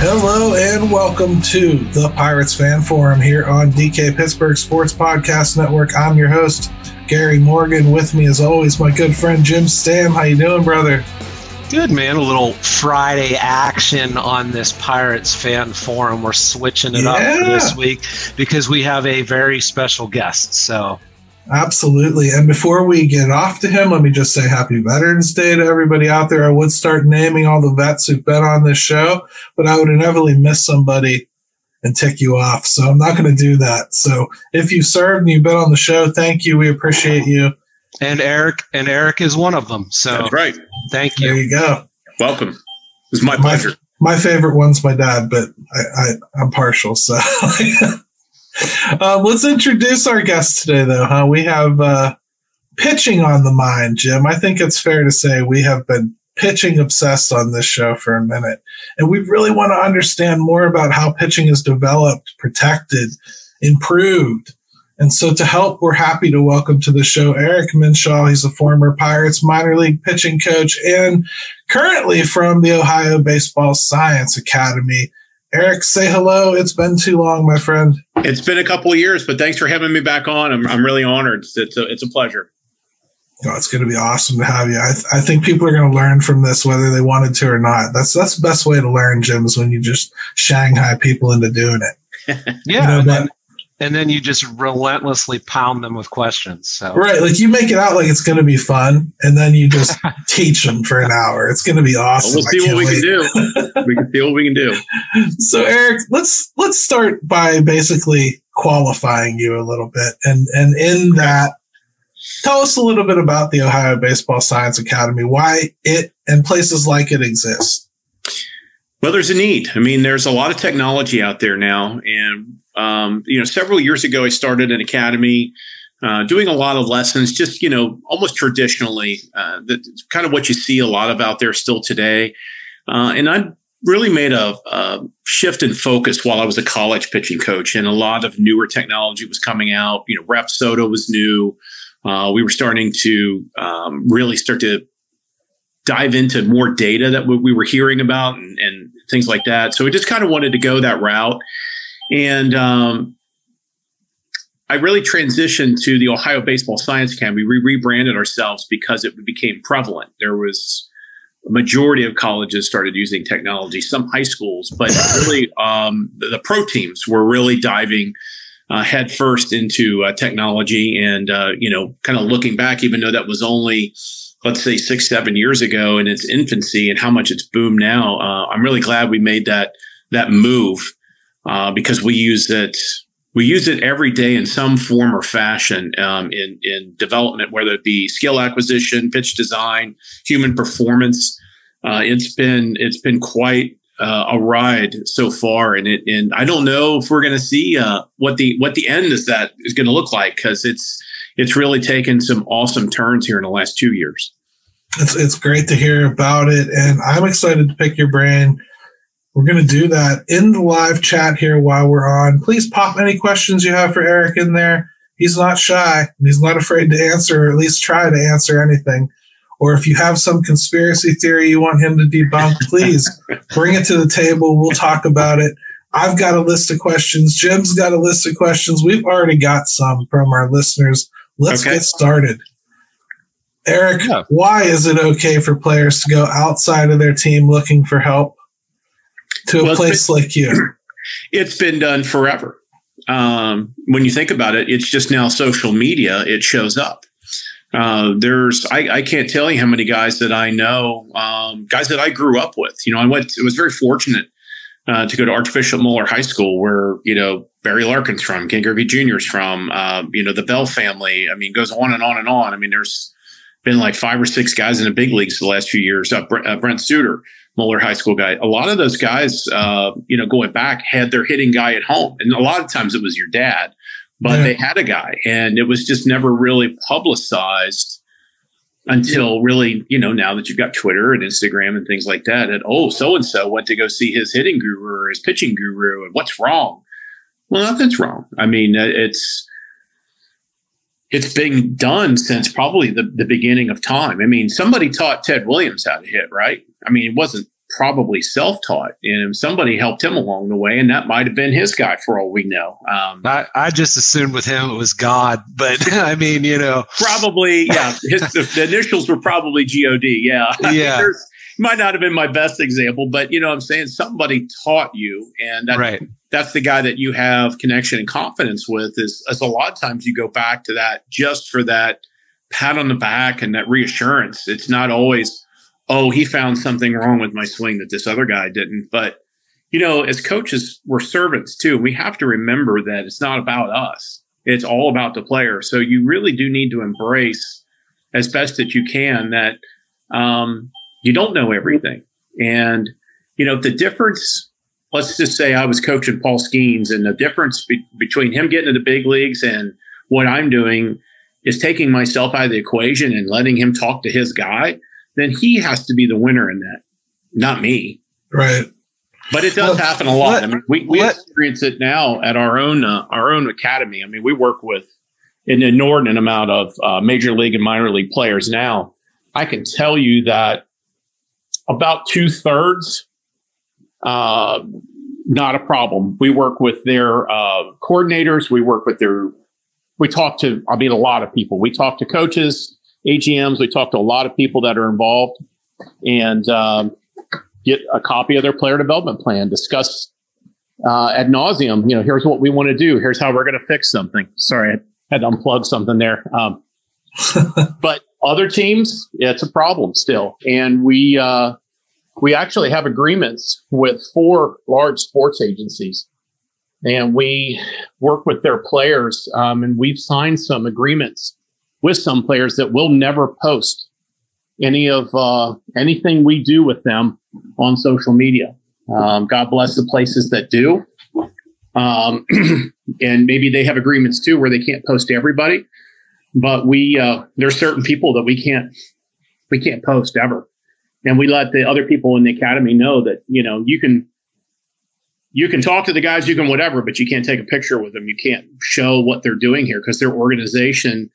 Hello and welcome to the Pirates Fan Forum here on DK Pittsburgh Sports Podcast Network. I'm your host, Gary Morgan. With me, as always, my good friend Jim Stamm. How you doing, brother? Good man, a little Friday action on this Pirates fan forum. We're switching it yeah. up this week because we have a very special guest. So Absolutely. And before we get off to him, let me just say happy Veterans Day to everybody out there. I would start naming all the vets who've been on this show, but I would inevitably miss somebody and tick you off. So I'm not going to do that. So if you served and you've been on the show, thank you. We appreciate you. And Eric, and Eric is one of them. So that's right. Thank you. There you go. Welcome. It's my pleasure. My, my favorite one's my dad, but I, I I'm partial. So Uh, let's introduce our guest today, though. Huh? We have uh, pitching on the mind, Jim. I think it's fair to say we have been pitching obsessed on this show for a minute, and we really want to understand more about how pitching is developed, protected, improved. And so, to help, we're happy to welcome to the show Eric Minshall. He's a former Pirates minor league pitching coach and currently from the Ohio Baseball Science Academy. Eric, say hello. It's been too long, my friend. It's been a couple of years, but thanks for having me back on. I'm, I'm really honored. It's a, it's a pleasure. Oh, it's going to be awesome to have you. I, th- I think people are going to learn from this, whether they wanted to or not. That's that's the best way to learn, Jim, is when you just Shanghai people into doing it. yeah, you know, and then you just relentlessly pound them with questions. So right, like you make it out like it's going to be fun, and then you just teach them for an hour. It's going to be awesome. Well, we'll see what we wait. can do. we can see what we can do. So Eric, let's let's start by basically qualifying you a little bit, and and in that, tell us a little bit about the Ohio Baseball Science Academy, why it and places like it exist. Well, there's a need. I mean, there's a lot of technology out there now, and um, you know, several years ago, I started an academy uh, doing a lot of lessons, just, you know, almost traditionally. Uh, that's kind of what you see a lot of out there still today. Uh, and I really made a, a, shift in focus while I was a college pitching coach, and a lot of newer technology was coming out. You know, Rapsodo was new. Uh, we were starting to um, really start to dive into more data that we were hearing about and, and things like that. So we just kind of wanted to go that route. And um, I really transitioned to the Ohio Baseball Science Academy. We rebranded ourselves because it became prevalent. There was a majority of colleges started using technology, some high schools, but really um, the, pro teams were really diving uh, head first into uh, technology. And, uh, you know, kind of looking back, even though that was only, let's say, six, seven years ago in its infancy and how much it's boomed now, uh, I'm really glad we made that that move uh, because we use it we use it every day in some form or fashion um, in in development, whether it be skill acquisition, pitch design, human performance. Uh, it's been it's been quite uh, a ride so far, and it and I don't know if we're going to see uh, what the what the end is that is going to look like because it's it's really taken some awesome turns here in the last two years. It's it's great to hear about it, and I'm excited to pick your brain we're going to do that in the live chat here while we're on. Please pop any questions you have for Eric in there. He's not shy. and He's not afraid to answer, or at least try to answer anything. Or if you have some conspiracy theory you want him to debunk, please bring it to the table. We'll talk about it. I've got a list of questions. Jim's got a list of questions. We've already got some from our listeners. Let's okay. get started. Eric, yeah. why is it okay for players to go outside of their team looking for help? To a well, place been, like you? It's been done forever. Um, when you think about it, it's just now social media. It shows up. Uh, there's I, I, can't tell you how many guys that I know, um, guys that I grew up with. You know, I went. It was very fortunate uh, to go to Archbishop Moeller High School, where you know Barry Larkin's from, Ken Griffey Jr.'s from, uh, you know the Bell family. I mean, goes on and on and on. I mean, there's been like five or six guys in the big leagues the last few years. Uh, Brent, uh, Brent Suter, Moeller High School guy. A lot of those guys, uh, you know, going back, had their hitting guy at home, and a lot of times it was your dad, but yeah. they had a guy, and it was just never really publicized until really, you know, now that you've got Twitter and Instagram and things like that, and oh, so and so went to go see his hitting guru or his pitching guru, and what's wrong? Well, nothing's wrong. I mean, it's it's been done since probably the, the beginning of time. I mean, somebody taught Ted Williams how to hit, right? I mean, it wasn't probably self-taught and somebody helped him along the way and that might have been his guy for all we know um, I, I just assumed with him it was god but i mean you know probably yeah his, the, the, initials were probably god yeah yeah might not have been my best example but you know i'm saying somebody taught you and that, right that's the guy that you have connection and confidence with is as a lot of times you go back to that just for that pat on the back and that reassurance it's not always oh, he found something wrong with my swing that this other guy didn't. But, you know, as coaches, we're servants too. We have to remember that it's not about us, it's all about the player. So you really do need to embrace as best that you can that um, you don't know everything. And, you know, the difference, let's just say I was coaching Paul Skenes, and the difference be- between him getting to the big leagues and what I'm doing is taking myself out of the equation and letting him talk to his guy then he has to be the winner in that, not me. Right. But it does well, happen a lot. Let, I mean, we, we let, experience it now at our own uh, our own academy. I mean, we work with an inordinate amount of uh, major league and minor league players now. I can tell you that about two thirds, uh, not a problem. We work with their uh, coordinators. We work with their. We talk to. I mean, a lot of people. We talk to coaches. AGMs. We talk to a lot of people that are involved and um, get a copy of their player development plan, discuss uh, ad nauseum. You know, here's what we want to do. Here's how we're going to fix something. Sorry, I had to unplug something there. Um, but other teams, it's a problem still, and we uh, we actually have agreements with four large sports agencies, and we work with their players, um, and we've signed some agreements with some players that will never post any of uh, anything we do with them on social media. Um, God bless the places that do. Um, and maybe they have agreements too where they can't post to everybody. But we uh, there's certain people that we can't we can't post ever, and we let the other people in the academy know that you know you can you can talk to the guys, you can whatever, but you can't take a picture with them. You can't show what they're doing here because their organization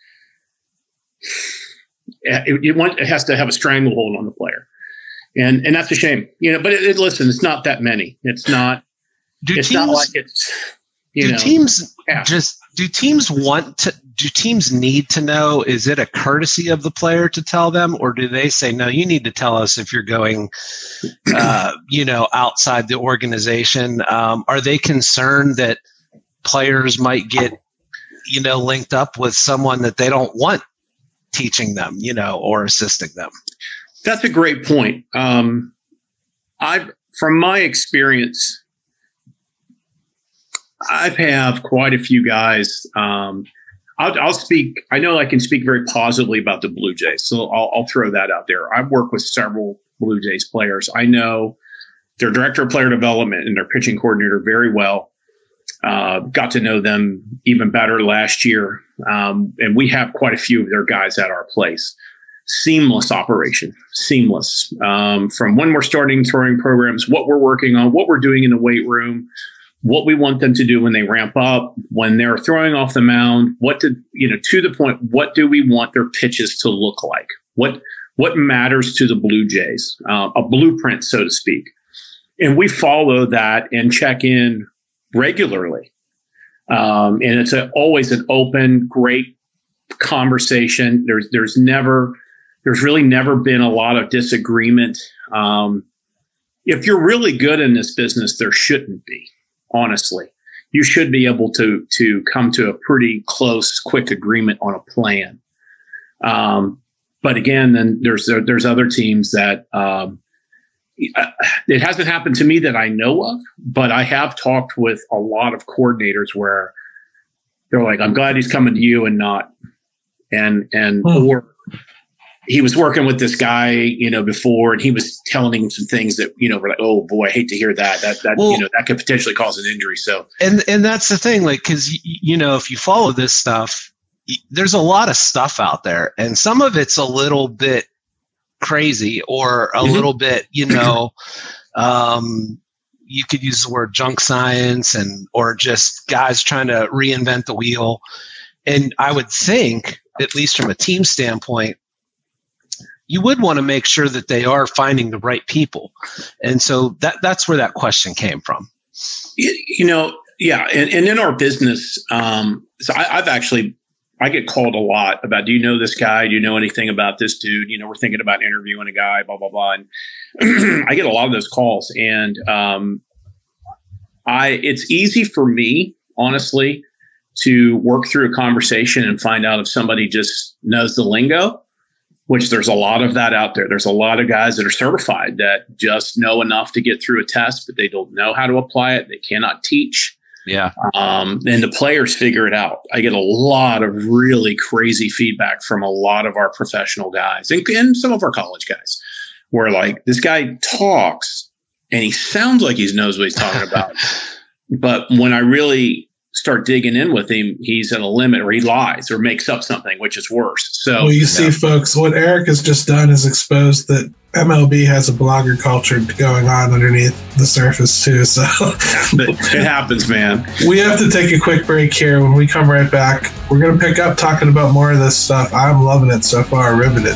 it, it, want, it, has to have a stranglehold on the player, and and that's a shame. You know, but it, listen, it's not that many. It's not. Do it's teams, not like it's. You do know, teams yeah. just do teams want to do teams need to know is it a courtesy of the player to tell them or do they say no you need to tell us if you're going uh, you know outside the organization um, are they concerned that players might get you know linked up with someone that they don't want teaching them, you know, or assisting them. That's a great point. Um, I've, from my experience, I've have quite a few guys. Um, I'll, I'll, speak. I know I can speak very positively about the Blue Jays, so I'll, I'll throw that out there. I've worked with several Blue Jays players. I know their director of player development and their pitching coordinator very well. Uh, got to know them even better last year. Um, and we have quite a few of their guys at our place. Seamless operation, seamless. Um, from when we're starting throwing programs, what we're working on, what we're doing in the weight room, what we want them to do when they ramp up, when they're throwing off the mound, what did, you know, to the point, what do we want their pitches to look like? What, what matters to the Blue Jays? Uh, a blueprint, so to speak. And we follow that and check in regularly. Um, and it's a, always an open, great conversation. There's there's never there's really never been a lot of disagreement. Um, if you're really good in this business, there shouldn't be. Honestly, you should be able to to come to a pretty close, quick agreement on a plan. Um, but again, then there's there's other teams that um, it hasn't happened to me that I know of, but I have talked with a lot of coordinators where they're like, "I'm glad he's coming to you and not," and and hmm. or he was working with this guy, you know, before, and he was telling him some things that, you know, were like, oh boy, I hate to hear that. That that Well- you know that could potentially cause an injury. So and and that's the thing like because you know if you follow this stuff there's a lot of stuff out there and some of it's a little bit crazy or a Mhm. little bit you know um you could use the word junk science and or just guys trying to reinvent the wheel and i would think at least from a team standpoint you would want to make sure that they are finding the right people and so that that's where that question came from you, you know, yeah, and, and in our business, um, so I, I've actually I get called a lot about, do you know this guy? Do you know anything about this dude? You know, we're thinking about interviewing a guy, blah blah blah, and I get a lot of those calls, and um, I it's easy for me, honestly, to work through a conversation and find out if somebody just knows the lingo. Which there's a lot of that out there. There's a lot of guys that are certified that just know enough to get through a test, but they don't know how to apply it. They cannot teach. yeah Um, and the players figure it out. I get a lot of really crazy feedback from a lot of our professional guys and, and some of our college guys where like this guy talks and he sounds like he knows what he's talking about. but when I really start digging in with him, he's at a limit or he lies or makes up something, which is worse. So Well, you see, folks, what Eric has just done is exposed that MLB has a blogger culture going on underneath the surface too. So but it happens, man. we have to take a quick break here. When we come right back, we're going to pick up talking about more of this stuff. I'm loving it so far. Riveted.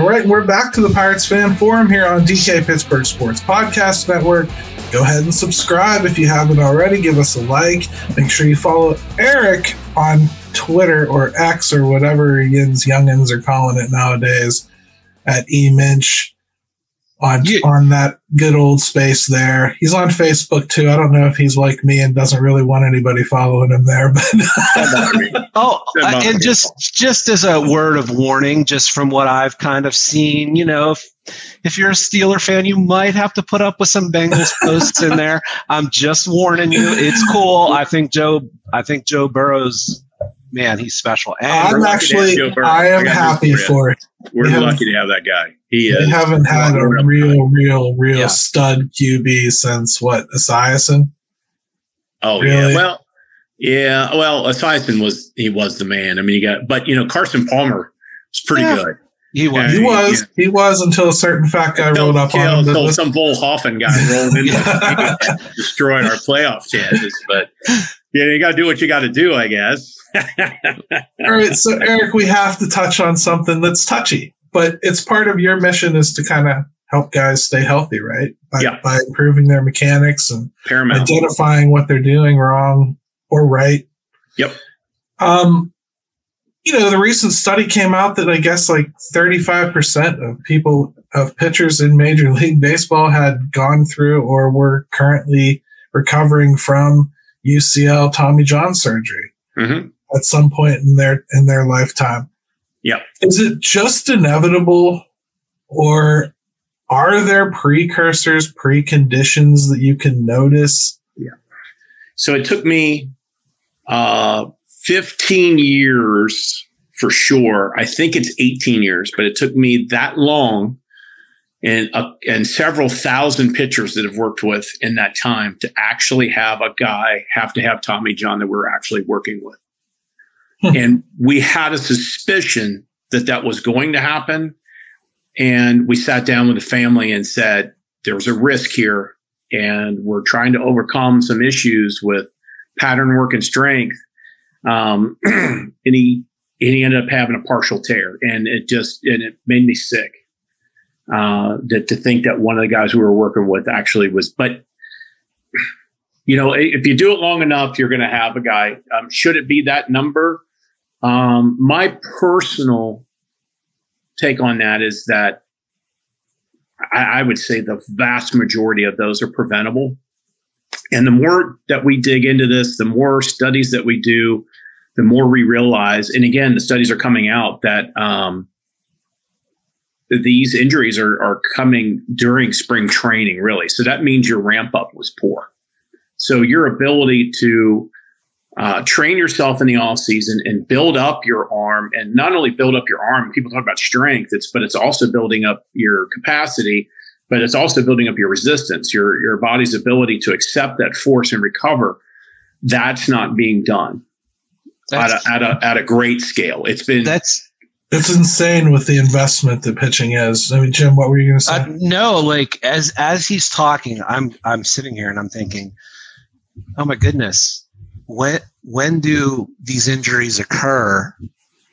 All right, we're back to the Pirates Fan Forum here on DK Pittsburgh Sports Podcast Network. Go ahead and subscribe if you haven't already. Give us a like. Make sure you follow Eric on Twitter or X or whatever yins youngins are calling it nowadays at eMinch on Yeah. on that good old space there. He's on Facebook too. I don't know if he's like me and doesn't really want anybody following him there, but Oh, uh, and just just as a word of warning, just from what I've kind of seen, you know, if if you're a Steeler fan, you might have to put up with some Bengals posts in there. I'm just warning you. It's cool. I think Joe. I think Joe Burrow's man. He's special. And I'm lucky to have actually I I am got happy for for it. We're We lucky to have that guy. He We is. haven't had a Real real, real, real Yeah. stud QB since what Esiason. Oh Really? yeah. Well, yeah. Well, Esiason was he was the man. I mean, you got, but you know, Carson Palmer was pretty Yeah. good. he was. He Yeah. was, he was until a certain fat guy Until- rolled up on until- him. until But some von Oelhoffen guy rolled in, destroyed our playoff chances. But yeah, you got to do what you got to do, I guess. all right, so Eric, we have to touch on something that's touchy, but it's part of your mission is to kind of help guys stay healthy, right? By, Yeah. by improving their mechanics and Paramount. identifying what they're doing wrong or right. Yep. Um, you know, the recent study came out that I guess like 35% of people, of pitchers in Major League Baseball had gone through or were currently recovering from UCL Tommy John surgery hmm at some point in their in their lifetime. Yeah. Is it just inevitable or are there precursors, preconditions that you can notice Yeah. So it took me uh, 15 years for sure. I think it's 18 years, but it took me that long and uh, and several thousand pitchers that I've worked with in that time to actually have a guy have to have Tommy John that we're actually working with. Hmm. And we had a suspicion that that was going to happen. And we sat down with the family and said, there's a risk here. And we're trying to overcome some issues with pattern work and strength. Um, and he, and he ended up having a partial tear and it just, and it made me sick uh, that to think that one of the guys we were working with actually was, but you know, if you do it long enough, you're going to have a guy. Um, should it be that number? Um, my personal take on that is that I, I would say the vast majority of those are preventable. And the more that we dig into this, the more studies that we do, the more we realize. And again, the studies are coming out that um, these injuries are, are coming during spring training, really. So that means your ramp up was poor. So your ability to uh, train yourself in the off season and build up your arm, and not only build up your arm. People talk about strength, it's but it's also building up your capacity, but it's also building up your resistance, your your body's ability to accept that force and recover. That's not being done at a, at a at a great scale. It's been that's it's insane with the investment that pitching is. I mean, Jim, what were you going to say? Uh, no, like as as he's talking, I'm I'm sitting here and I'm thinking, oh my goodness, when when do these injuries occur,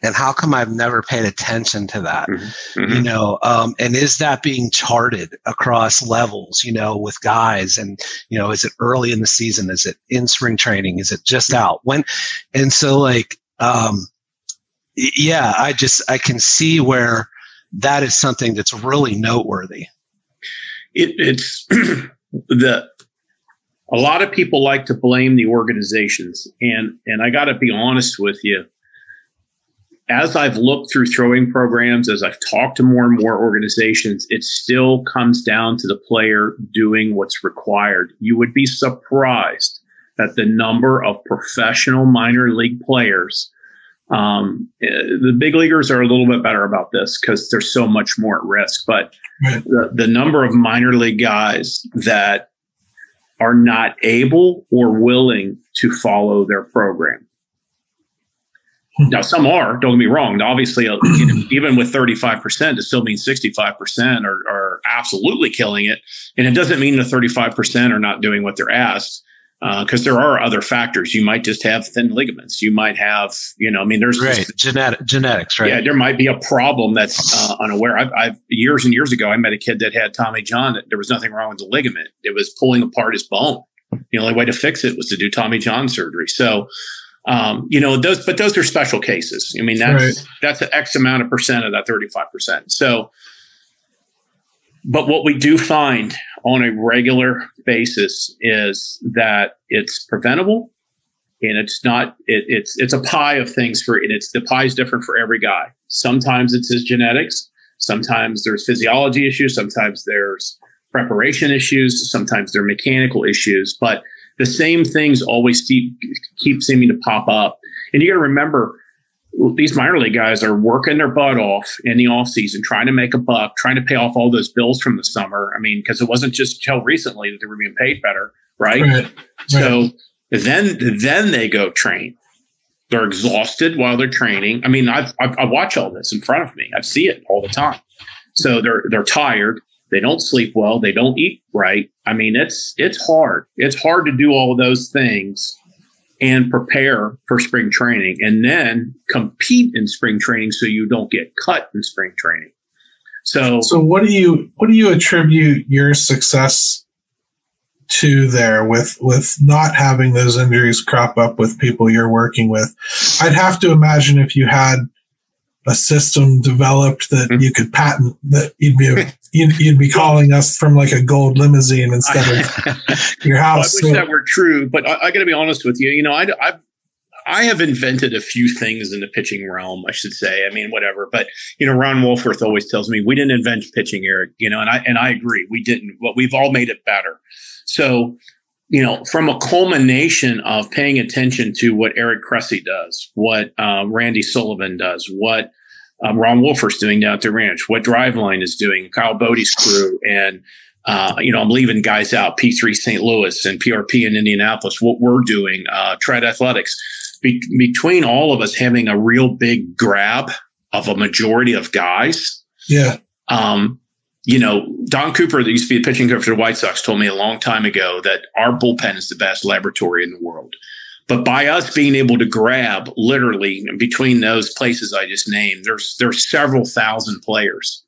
and how come I've never paid attention to that? Mm-hmm. mm-hmm. You know, um, and is that being charted across levels? You know, with guys, and you know, is it early in the season? Is it in spring training? Is it just out? When, and so like. Um, yeah, I just I can see where that is something that's really noteworthy. It, it's the a lot of people like to blame the organizations, and and I got to be honest with you. As I've looked through throwing programs, as I've talked to more and more organizations, it still comes down to the player doing what's required. You would be surprised at the number of professional minor league players um, the big leaguers are a little bit better about this because there's so much more at risk. But the, the number of minor league guys that are not able or willing to follow their program. Hmm. Now, some are, don't get me wrong. Obviously, uh, even with 35%, it still means 65% are, are absolutely killing it. And it doesn't mean the 35% are not doing what they're asked because uh, there are other factors. You might just have thin ligaments. You might have, you know, I mean, there's right. Just, Genetic, genetics, right? Yeah, there might be a problem that's uh, unaware. I've, I've, years and years ago, I met a kid that had Tommy John. That there was nothing wrong with the ligament. It was pulling apart his bone. The only way to fix it was to do Tommy John surgery. So, um, you know, those, but those are special cases. I mean, that's right. that's an X amount of percent of that thirty five percent. So, but what we do find on a regular basis is that it's preventable and it's not it, it's it's a pie of things for and it's the pie is different for every guy. Sometimes it's his genetics. Sometimes there's physiology issues. Sometimes there's preparation issues. Sometimes there are mechanical issues. But the same things always keep, keep seeming to pop up. And you got to remember these minor league guys are working their butt off in the off season, trying to make a buck, trying to pay off all those bills from the summer. I mean, because it wasn't just until recently that they were being paid better, right? right. So right. then, then they go train. They're exhausted while they're training. I mean, I've, I've, I watch all this in front of me. I see it all the time. So they're they're tired. They don't sleep well. They don't eat right. I mean, it's it's hard. It's hard to do all of those things and prepare for spring training and then compete in spring training so you don't get cut in spring training. So So what do you what do you attribute your success to there with with not having those injuries crop up with people you're working with? I'd have to imagine if you had a system developed that mm-hmm. you could patent that you'd be you'd, you'd, be calling us from like a gold limousine instead of your house. Well, I wish so, that were true, but I, I got to be honest with you. You know, I, I I have invented a few things in the pitching realm, I should say. I mean, whatever. But you know, Ron Wolforth always tells me we didn't invent pitching, Eric. You know, and I and I agree, we didn't. But we've all made it better. So you know, from a culmination of paying attention to what Eric Cressey does, what uh, Randy Sullivan does, what um, Ron Wolforth's doing down at the ranch, what Driveline is doing, Kyle Boddy's crew, and uh, you know, I'm leaving guys out, P3 St. Louis and PRP in Indianapolis, what we're doing, uh, Tread Athletics. Be- between all of us having a real big grab of a majority of guys. Yeah. Um, you know, Don Cooper, that used to be the pitching coach for the White Sox, told me a long time ago that our bullpen is the best laboratory in the world. But by us being able to grab literally between those places I just named, there's there's several thousand players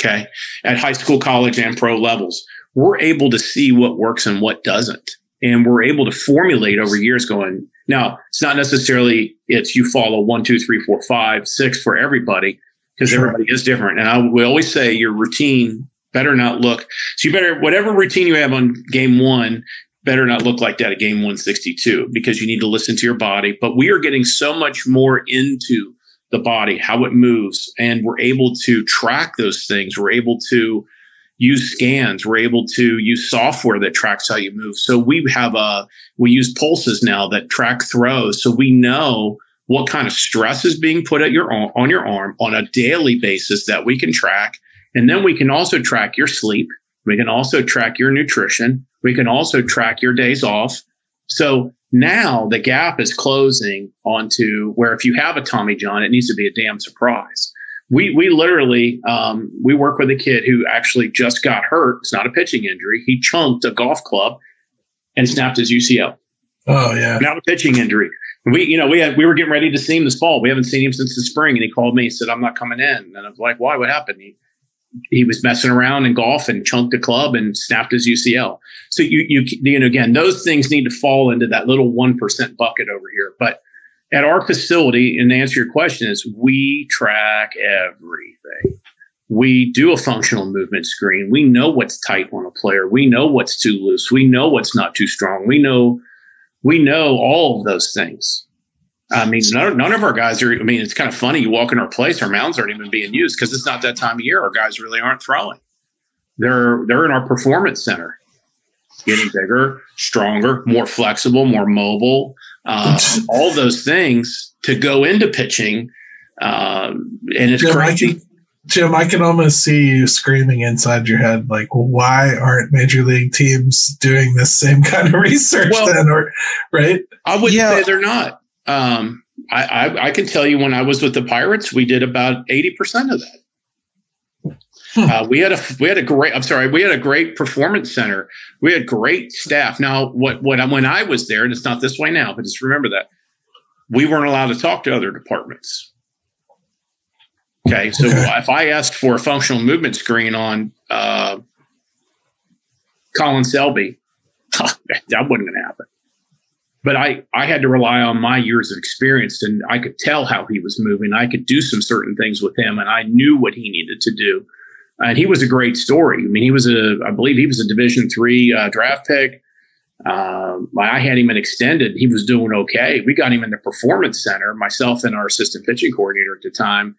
okay, at high school, college, and pro levels, we're able to see what works and what doesn't. And we're able to formulate over years going, now it's not necessarily it's you follow one, two, three, four, five, six for everybody because sure. everybody is different. And I, we always say your routine better not look. So you better, whatever routine you have on game one, better not look like that at game 162 because you need to listen to your body. But we are getting so much more into the body, how it moves, and we're able to track those things. We're able to use scans. We're able to use software that tracks how you move. So we have a we use pulses now that track throws, so we know what kind of stress is being put at your on your arm on a daily basis that we can track, and then we can also track your sleep. We can also track your nutrition. We can also track your days off. So now the gap is closing onto where if you have a Tommy John, it needs to be a damn surprise. We we literally um, we work with a kid who actually just got hurt. It's not a pitching injury. He chunked a golf club and snapped his UCL. Oh yeah, not a pitching injury. We you know we had we were getting ready to see him this fall. We haven't seen him since the spring, and he called me. and said I'm not coming in, and I was like, why? What happened? He he was messing around in golf and chunked a club and snapped his UCL. So you you you know again those things need to fall into that little one percent bucket over here. But at our facility, and to answer your question, is we track everything. We do a functional movement screen. We know what's tight on a player. We know what's too loose. We know what's not too strong. We know we know all of those things. I mean, none, none of our guys are. I mean, it's kind of funny. You walk in our place, our mounds aren't even being used because it's not that time of year. Our guys really aren't throwing. They're they're in our performance center, getting bigger, stronger, more flexible, more mobile. Uh, all those things to go into pitching, uh, and it's Jim, crazy. I can, Jim, I can almost see you screaming inside your head, like, "Why aren't major league teams doing this same kind of research?" Well, then, or right? I would yeah. say they're not. Um, I, I, I, can tell you when I was with the Pirates, we did about 80% of that. Hmm. Uh, we had a we had a great I'm sorry we had a great performance center we had great staff now what what when I was there and it's not this way now but just remember that we weren't allowed to talk to other departments okay so okay. if I asked for a functional movement screen on uh, Colin Selby that wasn't going to happen but I, I had to rely on my years of experience and I could tell how he was moving. I could do some certain things with him and I knew what he needed to do. And he was a great story. I mean, he was a, I believe he was a division three uh, draft pick. Uh, I had him an extended. He was doing okay. We got him in the performance center, myself and our assistant pitching coordinator at the time.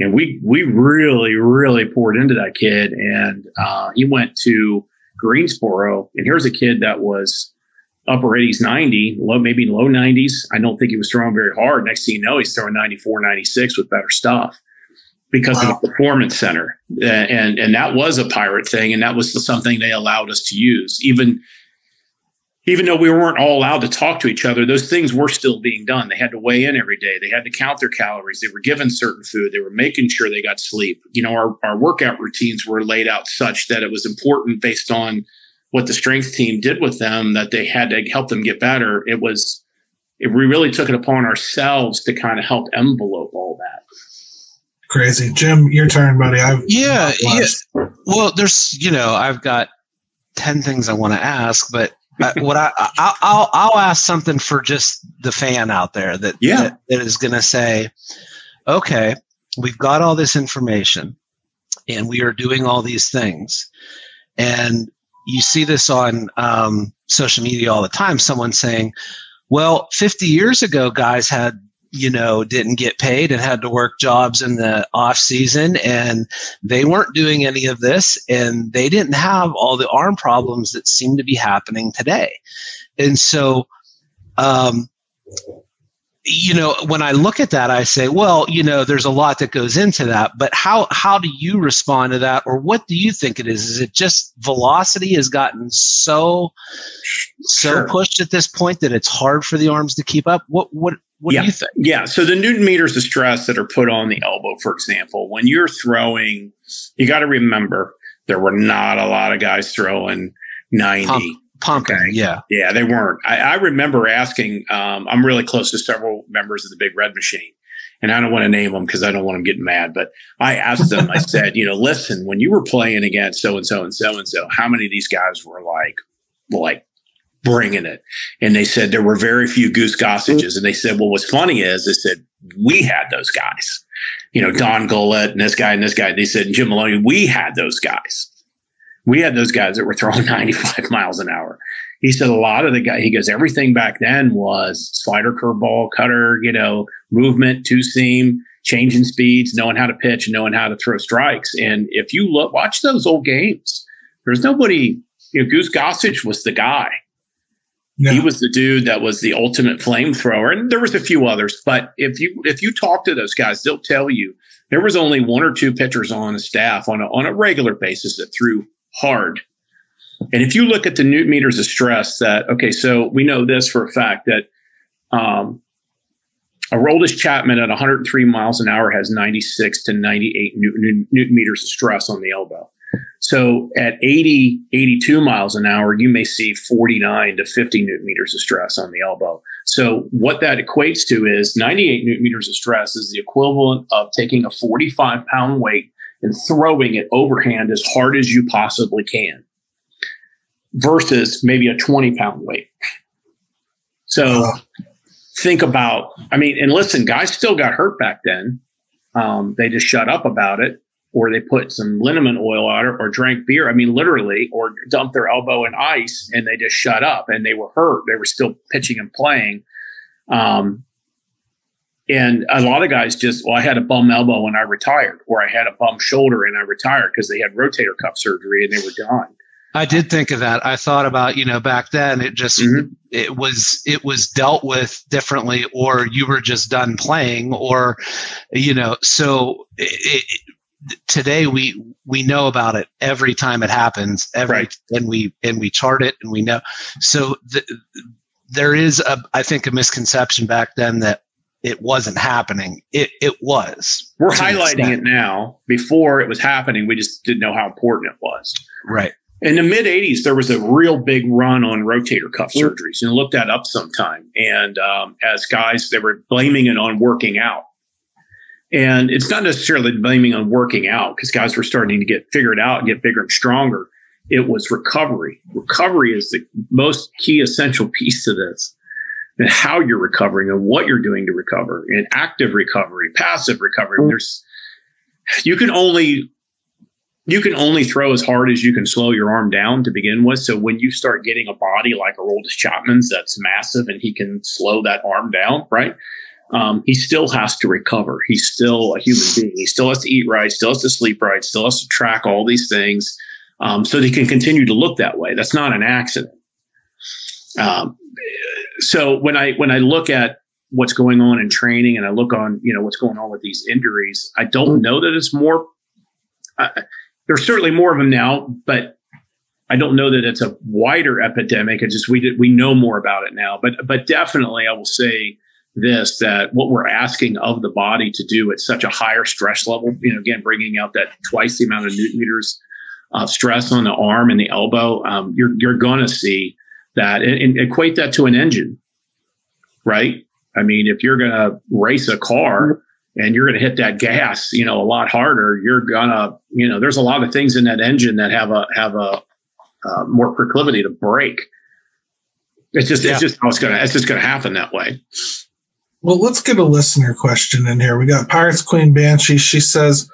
And we, we really, really poured into that kid. And uh, he went to Greensboro. And here's a kid that was, upper 80s, 90, low, maybe low 90s. I don't think he was throwing very hard. Next thing you know, he's throwing 94, 96 with better stuff because wow. of the performance center. And, and that was a pirate thing. And that was something they allowed us to use. Even, even though we weren't all allowed to talk to each other, those things were still being done. They had to weigh in every day. They had to count their calories. They were given certain food. They were making sure they got sleep. You know, our, our workout routines were laid out such that it was important based on what the strength team did with them that they had to help them get better. It was, it, we really took it upon ourselves to kind of help envelope all that. Crazy, Jim. Your turn, buddy. I've yeah, yeah. Well, there's you know I've got ten things I want to ask, but uh, what I, I I'll I'll ask something for just the fan out there that yeah that, that is going to say, okay, we've got all this information, and we are doing all these things, and you see this on um, social media all the time. Someone saying, "Well, 50 years ago, guys had you know, didn't get paid and had to work jobs in the off season and they weren't doing any of this and they didn't have all the arm problems that seem to be happening today. And so, um, you know, when I look at that, I say, well, you know, there's a lot that goes into that, but how, how do you respond to that? Or what do you think it is? Is it just velocity has gotten so, so Sure. pushed at this point that it's hard for the arms to keep up? What, what, what yeah. do you think? Yeah. So the newton meters of stress that are put on the elbow, for example, when you're throwing, you got to remember there were not a lot of guys throwing 90. Pump. Pumping. Okay. Yeah. Yeah, they weren't. I, I remember asking, um, I'm really close to several members of the Big Red Machine, and I don't want to name them because I don't want them getting mad. But I asked them, I said, you know, listen, when you were playing against so and so and so and so, how many of these guys were like, like bringing it? And they said there were very few Goose Gossages. And they said, well, what's funny is they said, we had those guys, you know, Don Gullett and this guy and this guy. They said, Jim Maloney, we had those guys. We had those guys that were throwing 95 miles an hour. He said a lot of the guy, he goes, everything back then was slider, curveball, cutter, you know, movement, two seam, changing speeds, knowing how to pitch, knowing how to throw strikes. And if you look, watch those old games, there's nobody, you know, Goose Gossage was the guy. No. He was the dude that was the ultimate flamethrower, and there was a few others. But if you if you talk to those guys, they'll tell you there was only one or two pitchers on the staff on a, on a regular basis that threw hard. And if you look at the newton meters of stress, that okay, so we know this for a fact that um, Aroldis Chapman at 103 miles an hour has 96 to 98 newton, newton meters of stress on the elbow. So at 80, 82 miles an hour, you may see 49 to 50 newton meters of stress on the elbow. So what that equates to is 98 newton meters of stress is the equivalent of taking a 45 pound weight and throwing it overhand as hard as you possibly can versus maybe a 20 pound weight. So think about, I mean, and listen, guys still got hurt back then. Um, they just shut up about it or they put some liniment oil on it or drank beer. I mean, literally, or dumped their elbow in ice and they just shut up and they were hurt. They were still pitching and playing. Um, and a lot of guys just, well, I had a bum elbow when I retired, or I had a bum shoulder and I retired because they had rotator cuff surgery and they were done. I did think of that. I thought about, you know, back then it just Mhm. it was it was dealt with differently or you were just done playing or you know, so it, it, today we we know about it every time it happens every Right. and we and we chart it and we know. So the, there is a I think a misconception back then that it wasn't happening. It it was. We're highlighting it now. Before it was happening, we just didn't know how important it was. Right. In the mid 80s, there was a real big run on rotator cuff surgeries. And look that up sometime. And um, as guys, they were blaming it on working out. And it's not necessarily blaming on working out because guys were starting to get figured out and get bigger and stronger. It was recovery. Recovery is the most key essential piece to this. And how you're recovering and what you're doing to recover and active recovery, passive recovery. There's you can only you can only throw as hard as you can slow your arm down to begin with. So when you start getting a body like Aroldis Chapman's that's massive and he can slow that arm down, right? Um, he still has to recover. He's still a human being. He still has to eat right, still has to sleep right, still has to track all these things um, so that he can continue to look that way. That's not an accident. Um, so when I when I look at what's going on in training and I look on you know what's going on with these injuries, I don't know that it's more. Uh, there's certainly more of them now, but I don't know that it's a wider epidemic. It's just we did, we know more about it now. But but definitely, I will say this that what we're asking of the body to do at such a higher stress level, you know, again bringing out that twice the amount of newton meters of stress on the arm and the elbow, um, you're you're going to see that and, and equate that to an engine, right? I mean, if you're going to race a car and you're going to hit that gas, you know, a lot harder, you're gonna, you know, there's a lot of things in that engine that have a have a uh, more proclivity to break. It's just, Yeah. it's just how it's gonna, it's just gonna happen that way. Well, let's get a listener question in here. We got Pirates Queen Banshee. She says,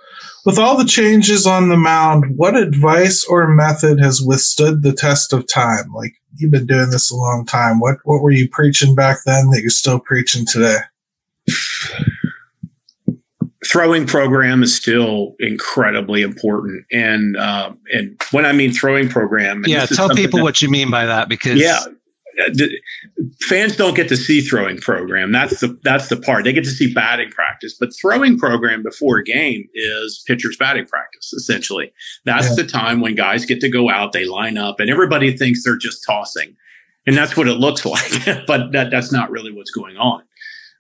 with all the changes on the mound, what advice or method has withstood the test of time? Like you've been doing this a long time. What what were you preaching back then that you're still preaching today? throwing program is still incredibly important, and uh, and when I mean throwing program, yeah, tell people that, what you mean by that because yeah, the, fans don't get to see throwing program. That's the that's the part they get to see batting practice, but throwing program before a game is pitcher's batting practice. Essentially, that's yeah. the time when guys get to go out, they line up, and everybody thinks they're just tossing, and that's what it looks like. but that that's not really what's going on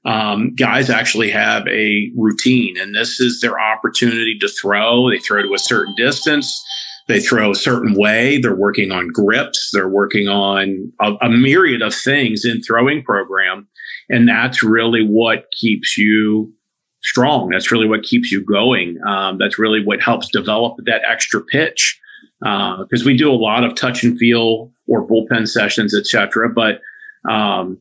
um, guys actually have a routine, and this is their opportunity to throw. They throw to a certain distance. They throw a certain way. They're working on grips. They're working on a, a myriad of things in throwing program, and that's really what keeps you strong. That's really what keeps you going. Um, that's really what helps develop that extra pitch because uh, we do a lot of touch and feel or bullpen sessions, etc. But um,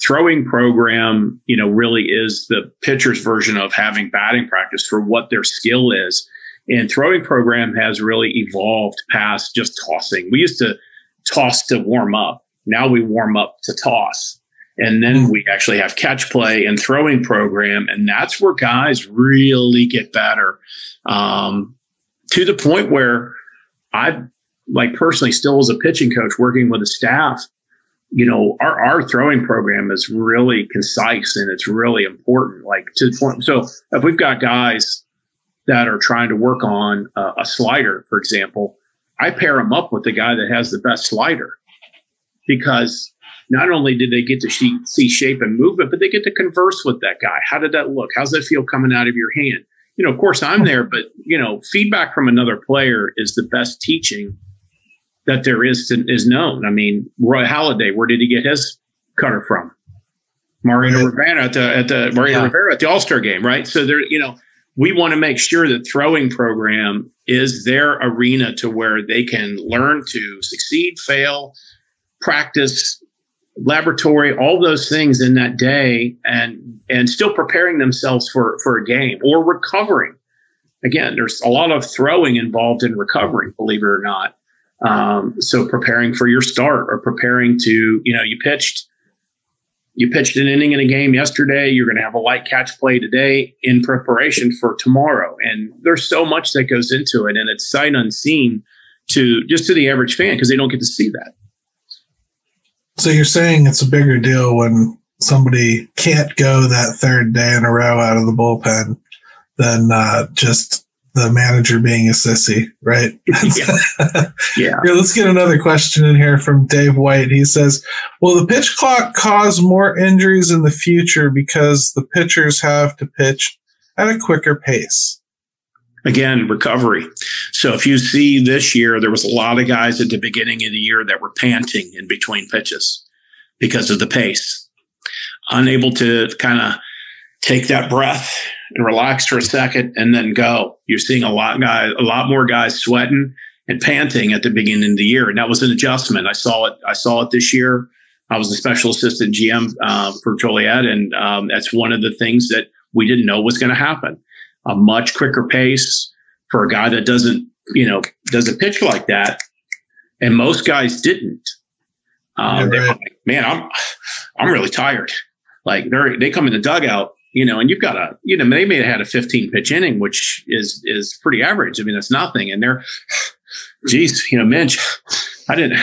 throwing program, you know, really is the pitcher's version of having batting practice for what their skill is. And throwing program has really evolved past just tossing. We used to toss to warm up. Now we warm up to toss. And then we actually have catch play and throwing program. And that's where guys really get better um, to the point where I, like personally, still as a pitching coach working with a staff, you know, our, our throwing program is really concise and it's really important. Like to the point. So if we've got guys that are trying to work on a, a slider, for example, I pair them up with the guy that has the best slider because not only did they get to see, see shape and movement, but they get to converse with that guy. How did that look? How's that feel coming out of your hand? You know, of course I'm there, but you know, feedback from another player is the best teaching that there is to, is known. I mean, Roy Halladay, where did he get his cutter from? Mariano right. Rivera at the at the Mariano yeah. Rivera at the All Star game, right? So there, you know, we want to make sure that throwing program is their arena to where they can learn to succeed, fail, practice, laboratory, all those things in that day, and and still preparing themselves for for a game or recovering. Again, there's a lot of throwing involved in recovering, believe it or not. Um, so preparing for your start or preparing to, you know, you pitched, you pitched an inning in a game yesterday. You're going to have a light catch play today in preparation for tomorrow. And there's so much that goes into it, and it's sight unseen to just to the average fan because they don't get to see that. So you're saying it's a bigger deal when somebody can't go that third day in a row out of the bullpen than uh, just the manager being a sissy, right? yeah. yeah. Here, let's get another question in here from Dave White. He says, Will the pitch clock cause more injuries in the future because the pitchers have to pitch at a quicker pace? Again, recovery. So if you see this year, there was a lot of guys at the beginning of the year that were panting in between pitches because of the pace, unable to kind of take that breath and relax for a second and then go. You're seeing a lot guys, a lot more guys sweating and panting at the beginning of the year, and that was an adjustment. I saw it. I saw it this year. I was a special assistant GM uh, for Joliet, and um, that's one of the things that we didn't know was going to happen. A much quicker pace for a guy that doesn't, you know, doesn't pitch like that, and most guys didn't. Um, right. like, Man, I'm I'm really tired. Like they they come in the dugout you know, and you've got a, you know, they may have had a 15 pitch inning, which is is pretty average. I mean, that's nothing. And they're, geez, you know, Minch, I didn't,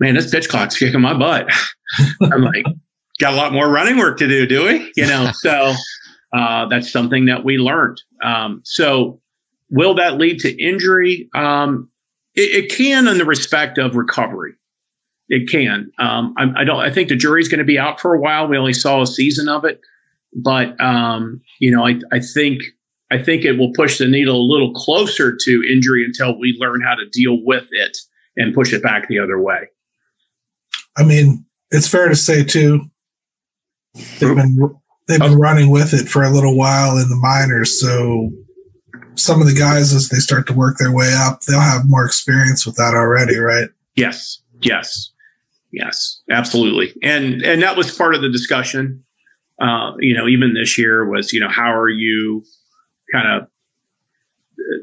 man, this pitch clock's kicking my butt. I'm like, got a lot more running work to do, do we? You know, so uh, that's something that we learned. Um, so, will that lead to injury? Um, it, it can, in the respect of recovery it can. Um, I, I, don't. I think the jury's going to be out for a while. We only saw a season of it but um, you know, I, I think I think it will push the needle a little closer to injury until we learn how to deal with it and push it back the other way. I mean, it's fair to say too. They've been they've been running with it for a little while in the minors, so some of the guys as they start to work their way up, they'll have more experience with that already, right? Yes, yes, yes, absolutely. And and that was part of the discussion uh, you know, even this year was, you know, how are you kind of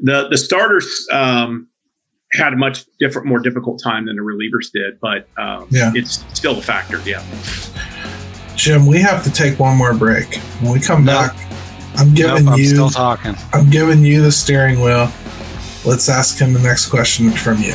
the the starters um, had a much different, more difficult time than the relievers did, but um, yeah. it's still a factor. Yeah. Jim, we have to take one more break. When we come Nope. back, I'm giving Nope, I'm you still talking. I'm giving you the steering wheel. Let's ask him the next question from you.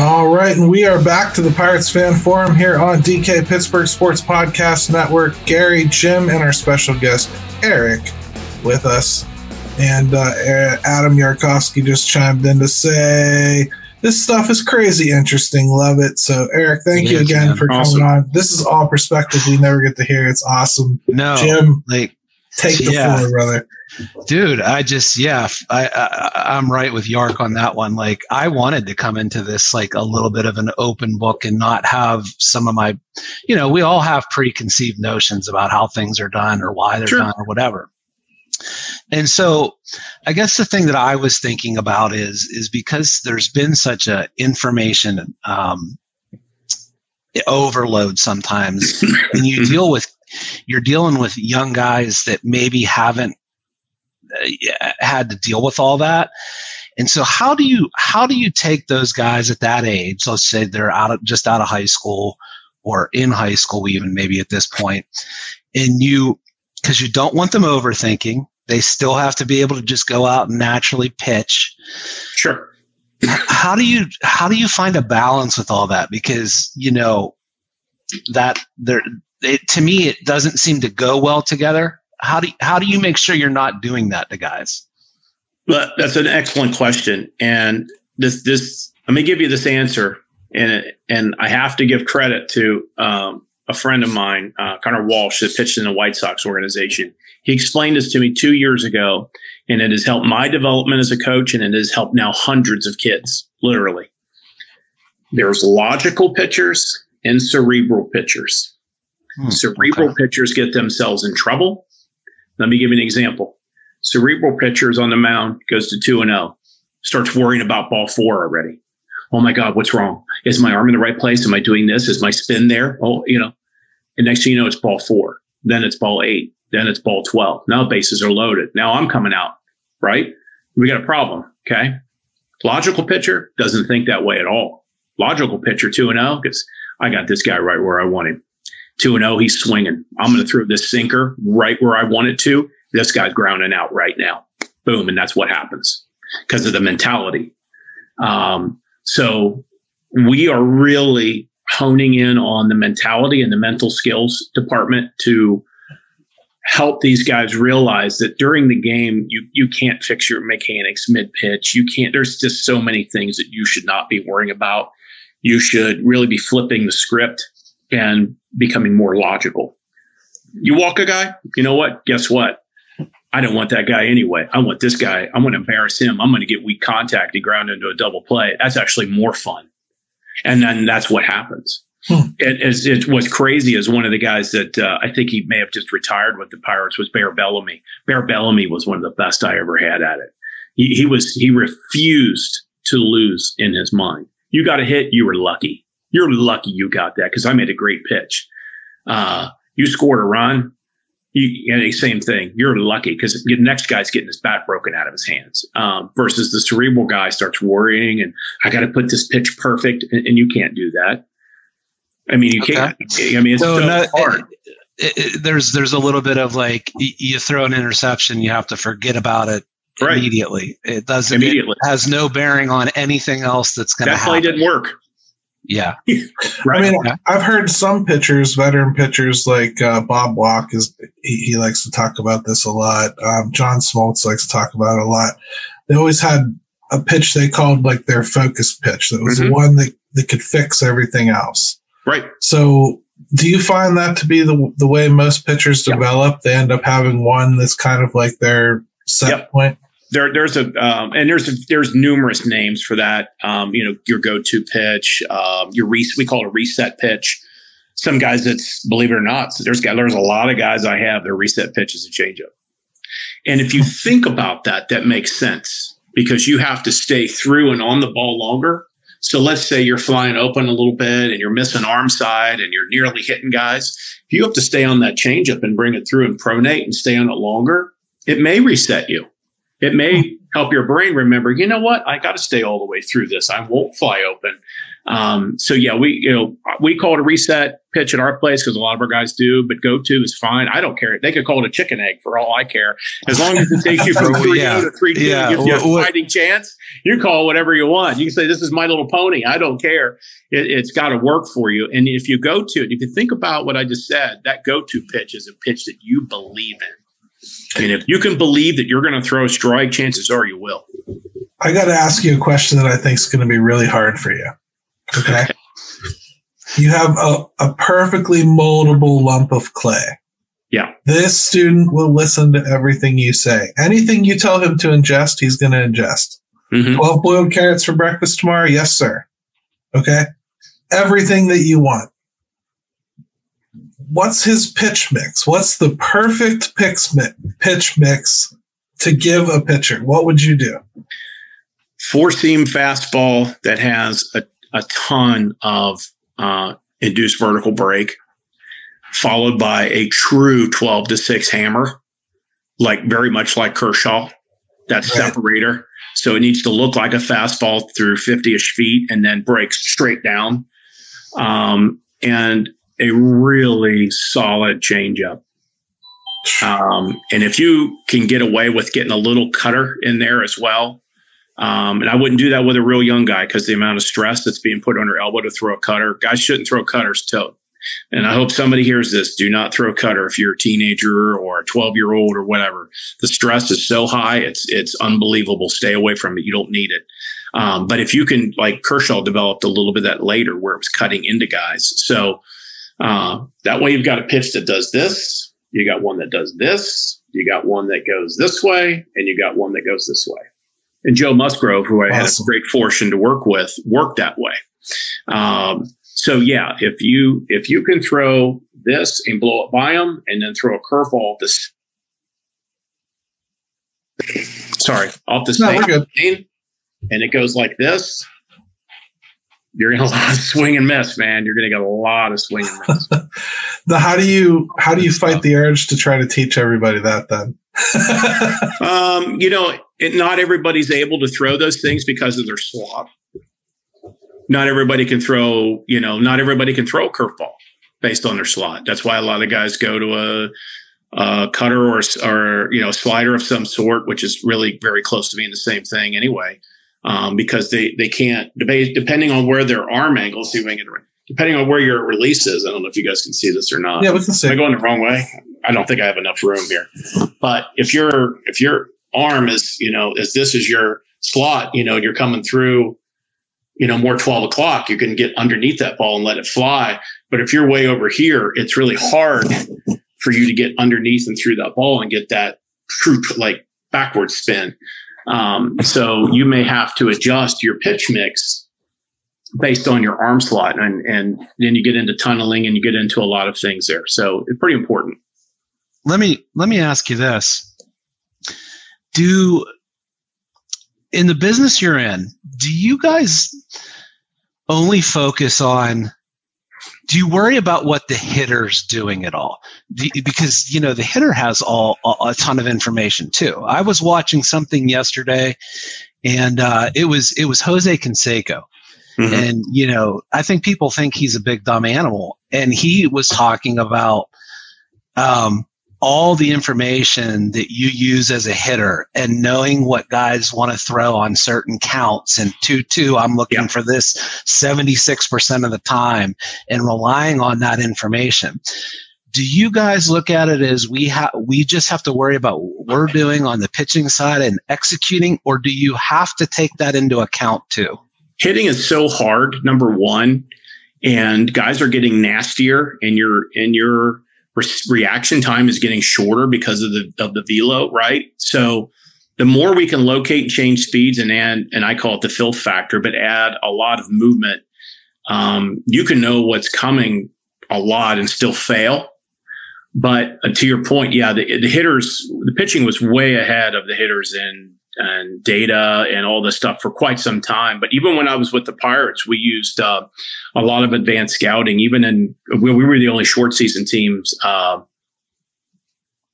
All right, and we are back to the Pirates Fan Forum here on DK Pittsburgh Sports Podcast Network. Gary, Jim, and our special guest Eric with us. And uh, Adam Yarkovsky just chimed in to say, This stuff is crazy interesting. Love it. So, Eric, thank It you again man. for Awesome. coming on. This is all perspective we never get to hear. It's awesome. No, Jim, like take the Yeah. floor, brother. Dude i just yeah I, I am right with yark on that one like i wanted to come into this like a little bit of an open book and not have some of my you know we all have preconceived notions about how things are done or why they're Sure. done or whatever and so i guess the thing that i was thinking about is is because there's been such a information um overload sometimes and you deal with you're dealing with young guys that maybe haven't Uh, had to deal with all that. And so how do you how do you take those guys at that age let's say they're out of just out of high school or in high school even maybe at this point and you because you don't want them overthinking they still have to be able to just go out and naturally pitch. Sure. how do you how do you find a balance with all that? Because you know that there it, to me it doesn't seem to go well together how do you, how do you make sure you're not doing that to guys But that's an excellent question. And this, this, let me give you this answer. And, and I have to give credit to um, a friend of mine, uh, Connor Walsh, that pitched in the White Sox organization. He explained this to me two years ago, and it has helped my development as a coach, and it has helped now hundreds of kids, literally. There's logical pitchers and cerebral pitchers. Hmm, Cerebral okay. pitchers get themselves in trouble. Let me give you an example. Cerebral pitcher is on the mound goes to 2 and 0, starts worrying about ball four already. Oh my God, what's wrong? Is my arm in the right place? Am I doing this? Is my spin there? Oh, you know. And next thing you know, it's ball four. Then it's ball eight. Then it's ball 12. Now bases are loaded. Now I'm coming out, right? We got a problem. Okay. Logical pitcher doesn't think that way at all. Logical pitcher 2 and 0 because I got this guy right where I want him. 2 and 0, he's swinging. I'm going to throw this sinker right where I want it to. This guy's grounding out right now. Boom. And that's what happens because of the mentality. Um, so we are really honing in on the mentality and the mental skills department to help these guys realize that during the game you you can't fix your mechanics mid pitch you can't there's just so many things that you should not be worrying about you should really be flipping the script and becoming more logical you walk a guy you know what guess what I don't want that guy anyway. I want this guy. I'm going to embarrass him. I'm going to get weak contact and ground into a double play. That's actually more fun. And then that's what happens. Hmm. It, it's, it was crazy as one of the guys that uh, I think he may have just retired with the Pirates was Bear Bellomy. Bear Bellomy was one of the best I ever had at it. He, he was he refused to lose in his mind. You got a hit, you were lucky. You're lucky you got that because I made a great pitch. Uh, you scored a run, you, and the same thing. You're lucky because the next guy's getting his bat broken out of his hands. Um, versus the cerebral guy starts worrying, and I got to put this pitch perfect, and, and you can't do that. I mean, you can't. I mean, it's so, no, hard. it- it- there's there's a little bit of like you throw an interception you have to forget about it Right. immediately it doesn't Immediately. it has no bearing on anything else that's going to that play happen didn't work. Yeah I mean, Yeah. I've heard some pitchers, veteran pitchers like uh, Bob Walk, is he, he likes to talk about this a lot. Um, John Smoltz likes to talk about it a lot. They always had a pitch they called like their focus pitch. That was Mhm. the one that, that could fix everything else. Right. So, do you find that to be the the way most pitchers Yep. develop? They end up having one that's kind of like their set Yep. point. There there's a um, and there's a, there's numerous names for that. Um, you know, your go-to pitch, um, your re- we call it a reset pitch. Some guys that's believe it or not, there's guy- there's a lot of guys I have their reset pitch is a changeup. And if you think about that, that makes sense because you have to stay through and on the ball longer. So let's say you're flying open a little bit and you're missing arm side and you're nearly hitting guys. If you have to stay on that changeup and bring it through and pronate and stay on it longer, it may reset you. It may help your brain remember, you know what? I got to stay all the way through this. I won't fly open. Um, so yeah, we, you know, we call it a reset pitch at our place because a lot of our guys do, but go to is fine. I don't care. They could call it a chicken egg for all I care. As long as it takes you from Oh, 3 yeah. to 3 Yeah. gives you a fighting chance, you call whatever you want. You can say, this is my little pony. I don't care. It, it's got to work for you. And if you go to it, if you think about what I just said, that go to pitch is a pitch that you believe in. And if you can believe that you're going to throw a strike, chances are you will. I got to ask you a question that I think is going to be really hard for you. Okay. you have a, a perfectly moldable lump of clay. Yeah. This student will listen to everything you say. Anything you tell him to ingest, he's going to ingest. Mhm. 12 boiled carrots for breakfast tomorrow? Yes, sir. Okay. Everything that you want. What's his pitch mix? What's the perfect pitch mix, pitch mix to give a pitcher? What would you do? Four seam fastball that has a, a ton of uh, induced vertical break, followed by a true 12 to 6 hammer, like very much like Kershaw, that Right. separator. So it needs to look like a fastball through 50 ish feet and then break straight down. Um, and a really solid changeup. Um, and if you can get away with getting a little cutter in there as well, um, and I wouldn't do that with a real young guy because the amount of stress that's being put on your elbow to throw a cutter, guys shouldn't throw cutters to. And I hope somebody hears this. Do not throw a cutter if you're a teenager or a 12 year old or whatever. The stress is so high, it's it's unbelievable. Stay away from it. You don't need it. Um, but if you can, like Kershaw developed a little bit that later, where it was cutting into guys. So uh, that way, you've got a pitch that does this. You got one that does this. You got one that goes this way, and you got one that goes this way. And Joe Musgrove, who I had a great fortune to work with, worked that way. Um, so yeah, if you if you can throw this and blow it by them, and then throw a curveball this, sorry, off the No, same we're good. lane, and it goes like this, you're gonna lot of swing and miss, man. You're gonna get a lot of swing and miss. the how do you how do you fight the urge to try to teach everybody that then? Um, you know, it, not everybody's able to throw those things because of their slot. Not everybody can throw, you know, not everybody can throw a curveball based on their slot. That's why a lot of guys go to a, a cutter or, or, you know, a slider of some sort, which is really very close to being the same thing anyway. Um, because they, they can't debate, depending on where their arm angle, see if I can get it right. Depending on where your release is. I don't know if you guys can see this or not. yeah, we can Am I going the wrong way? I don't think I have enough room here. But if your if your arm is you know as this is your slot, you know, you're coming through, you know, more twelve o'clock, you can get underneath that ball and let it fly. But if you're way over here, it's really hard for you to get underneath and through that ball and get that true like backward spin. Um, so you may have to adjust your pitch mix based on your arm slot and and then you get into tunneling and you get into a lot of things there. So it's pretty important. Let me let me ask you this. Do in the business you're in do you guys only focus on do you worry about what the hitter's doing at all? You- because you know the hitter has all a, a ton of information too. I was watching something yesterday and uh, it was it was jose canseco. Mhm. and you know i think people think he's a big dumb animal. And he was talking about um, all the information that you use as a hitter and knowing what guys want to throw on certain counts and 2-2 i'm looking Yeah. for this 76% of the time and relying on that information. Do you guys look at it as we have we just have to worry about what we're doing on the pitching side and executing or do you have to take that into account too? Hitting is so hard number one and guys are getting nastier and your and your re- reaction time is getting shorter because of the of the velo right? So the more we can locate and change speeds and add and i call it the filth factor but add a lot of movement um, you can know what's coming a lot and still fail. But uh, to your point, yeah, the, the hitters, the pitching was way ahead of the hitters in and data and all this stuff for quite some time. But even when I was with the Pirates, we used uh, a lot of advanced scouting. Even in we, we were the only short season teams uh,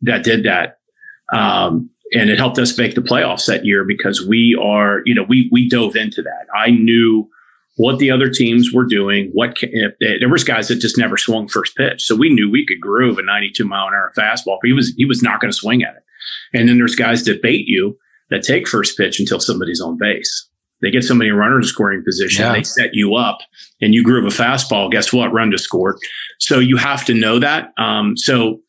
that did that, um, and it helped us make the playoffs that year because we are, you know, we we dove into that. I knew what the other teams were doing. What if they, there was guys that just never swung first pitch, so we knew we could groove a 92 mile an hour fastball. He was he was not going to swing at it. And then there's guys that bait you that take first pitch until somebody's on base. They get somebody in runner scoring position. Yeah. They set you up, and you groove a fastball. Guess what? Run to score. So you have to know that. Um, so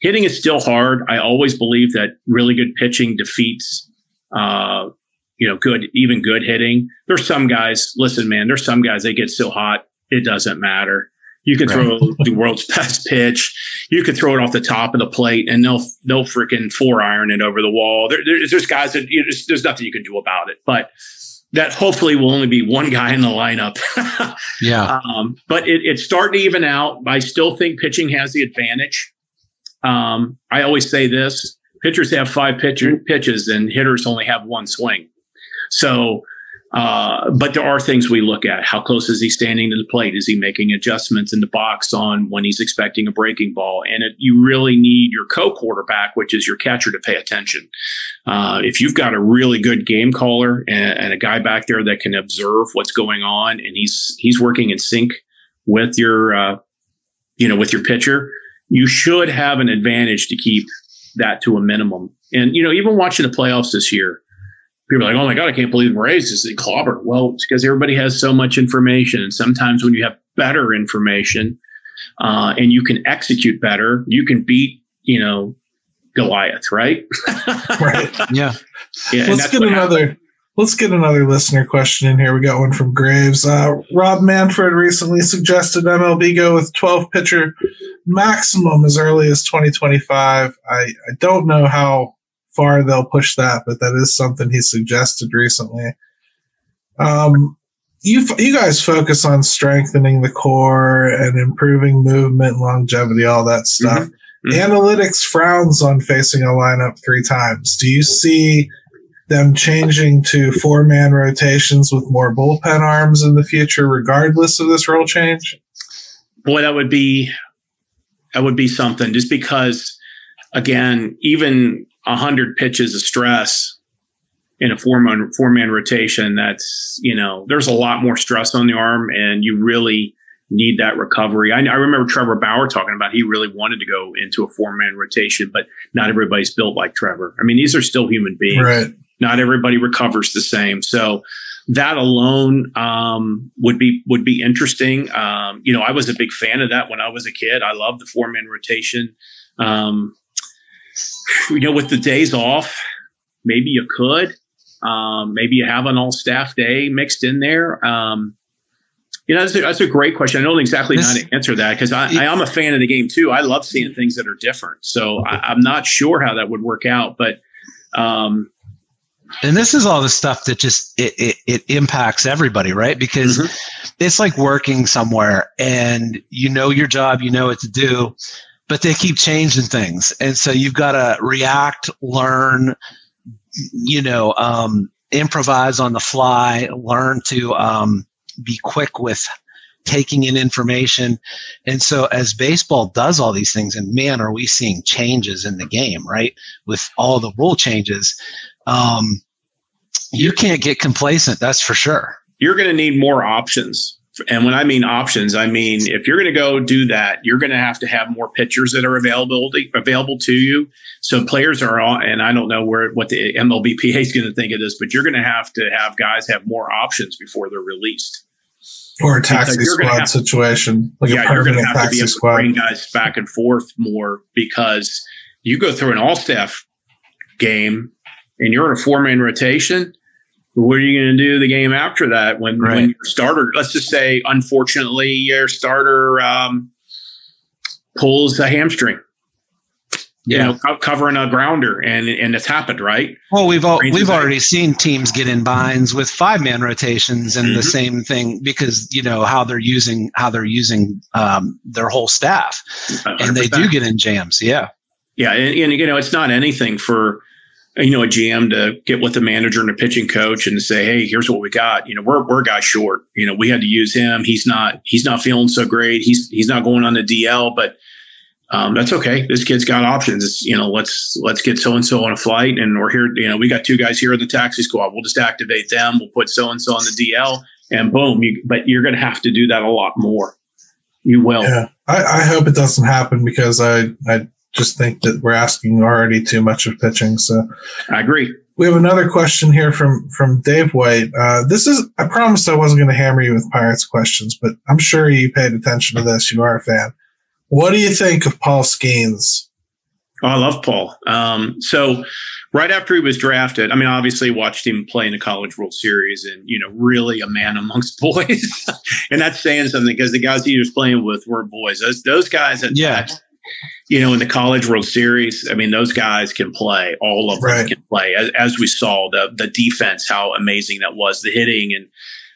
hitting is still hard. I always believe that really good pitching defeats uh, you know, good, even good hitting. There's some guys, listen, man, there's some guys, they get so hot, it doesn't matter. You can right. throw the world's best pitch. You could throw it off the top of the plate and they'll, they'll freaking four iron it over the wall. There, there's, there's guys that you know, there's, there's nothing you can do about it, but that hopefully will only be one guy in the lineup. yeah. Um, but it, it's starting to even out. I still think pitching has the advantage. Um, I always say this pitchers have five pitcher, pitches and hitters only have one swing. So, uh, but there are things we look at. How close is he standing to the plate? Is he making adjustments in the box on when he's expecting a breaking ball? And it, you really need your co-quarterback, which is your catcher, to pay attention. Uh, if you've got a really good game caller and, and, a guy back there that can observe what's going on, and he's he's working in sync with your, uh, you know, with your pitcher, you should have an advantage to keep that to a minimum. And you know, even watching the playoffs this year people are like, oh my God, I can't believe Rays is a clobber. Well, it's because everybody has so much information. And sometimes when you have better information uh, and you can execute better, you can beat, you know, Goliath, right? right. Yeah. yeah let's get another. Happened. Let's get another listener question in here. We got one from Graves. Uh, Rob Manfred recently suggested MLB go with 12 pitcher maximum as early as 2025. I, I don't know how far they'll push that, but that is something he suggested recently. Um, you you guys focus on strengthening the core and improving movement, longevity, all that stuff. Mm-hmm. Mm-hmm. Analytics frowns on facing a lineup three times. Do you see them changing to four man rotations with more bullpen arms in the future, regardless of this role change? Boy, that would be that would be something. Just because, again, even 100 pitches of stress in a four man four man rotation that's you know there's a lot more stress on the arm and you really need that recovery I, I remember trevor bauer talking about he really wanted to go into a four man rotation but not everybody's built like trevor i mean these are still human beings right. not everybody recovers the same so that alone um, would be would be interesting. Um, you know, I was a big fan of that when I was a kid. I loved the four man rotation. Um, you know, with the days off, maybe you could. Um, maybe you have an all staff day mixed in there. Um, you know, that's a, that's a, great question. I don't exactly this, know how to answer that because I, I, am a fan of the game too. I love seeing things that are different. So I, am not sure how that would work out, but. Um, and this is all the stuff that just it, it, it impacts everybody, right? Because mm-hmm. it's like working somewhere and you know your job, you know what to do, but they keep changing things. And so you've got to react, learn, you know, um, improvise on the fly, learn to um, be quick with taking in information. And so as baseball does all these things, and man, are we seeing changes in the game, right? With all the rule changes, um, you can't get complacent. That's for sure. You're going to need more options and when I mean options, I mean if you're going to go do that, you're going to have to have more pitchers that are available available to you. So players are on, and I don't know where what the MLBPA is going to think of this, but you're going to have to have guys have more options before they're released. or a taxi squad situation. Like yeah, you're going to have to be able squad. to bring guys back and forth more because you go through an all staff game and you're in a four man rotation. What are you going to do the game after that when, right. when your starter, let's just say, unfortunately, your starter um, pulls a hamstring? yeah. you know, co- covering a grounder, and and it's happened, right? Well, we've all, we've already seen teams get in binds with five man rotations and mm-hmm. the same thing because you know how they're using how they're using um, their whole staff, 100%. and they do get in jams. Yeah, yeah, and, and you know it's not anything for you know a GM to get with the manager and the pitching coach and say, hey, here's what we got. You know, we're we're a guy short. You know, we had to use him. He's not he's not feeling so great. He's he's not going on the DL, but um, that's okay. This kid's got options. It's, you know, let's let's get so and so on a flight, and we're here. You know, we got two guys here in the taxi squad. We'll just activate them. We'll put so and so on the DL, and boom. You, but you're going to have to do that a lot more. You will. Yeah, I, I hope it doesn't happen because I I just think that we're asking already too much of pitching. So I agree. We have another question here from from Dave White. Uh, this is I promised I wasn't going to hammer you with Pirates questions, but I'm sure you paid attention to this. You are a fan. What do you think of Paul Skenes? Oh, I love Paul. Um, so right after he was drafted, I mean, obviously watched him play in the College World Series and, you know, really a man amongst boys. and that's saying something because the guys he was playing with were boys. Those, those guys that, yeah. You know, in the College World Series, I mean, those guys can play. All of them can play. As, as, we saw, the the defense, how amazing that was, the hitting and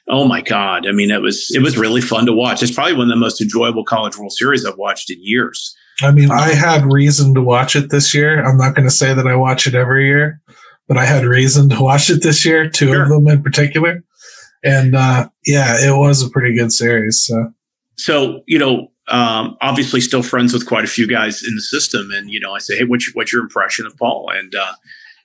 oh my god! I mean, it was it was really fun to watch. It's probably one of the most enjoyable College World Series I've watched in years. I mean, I had reason to watch it this year. I'm not going to say that I watch it every year, but I had reason to watch it this year. Two sure. of them in particular, and uh, yeah, it was a pretty good series. So, so you know, um, obviously still friends with quite a few guys in the system. And, you know, I say, Hey, what's your, what's your impression of Paul? And, uh,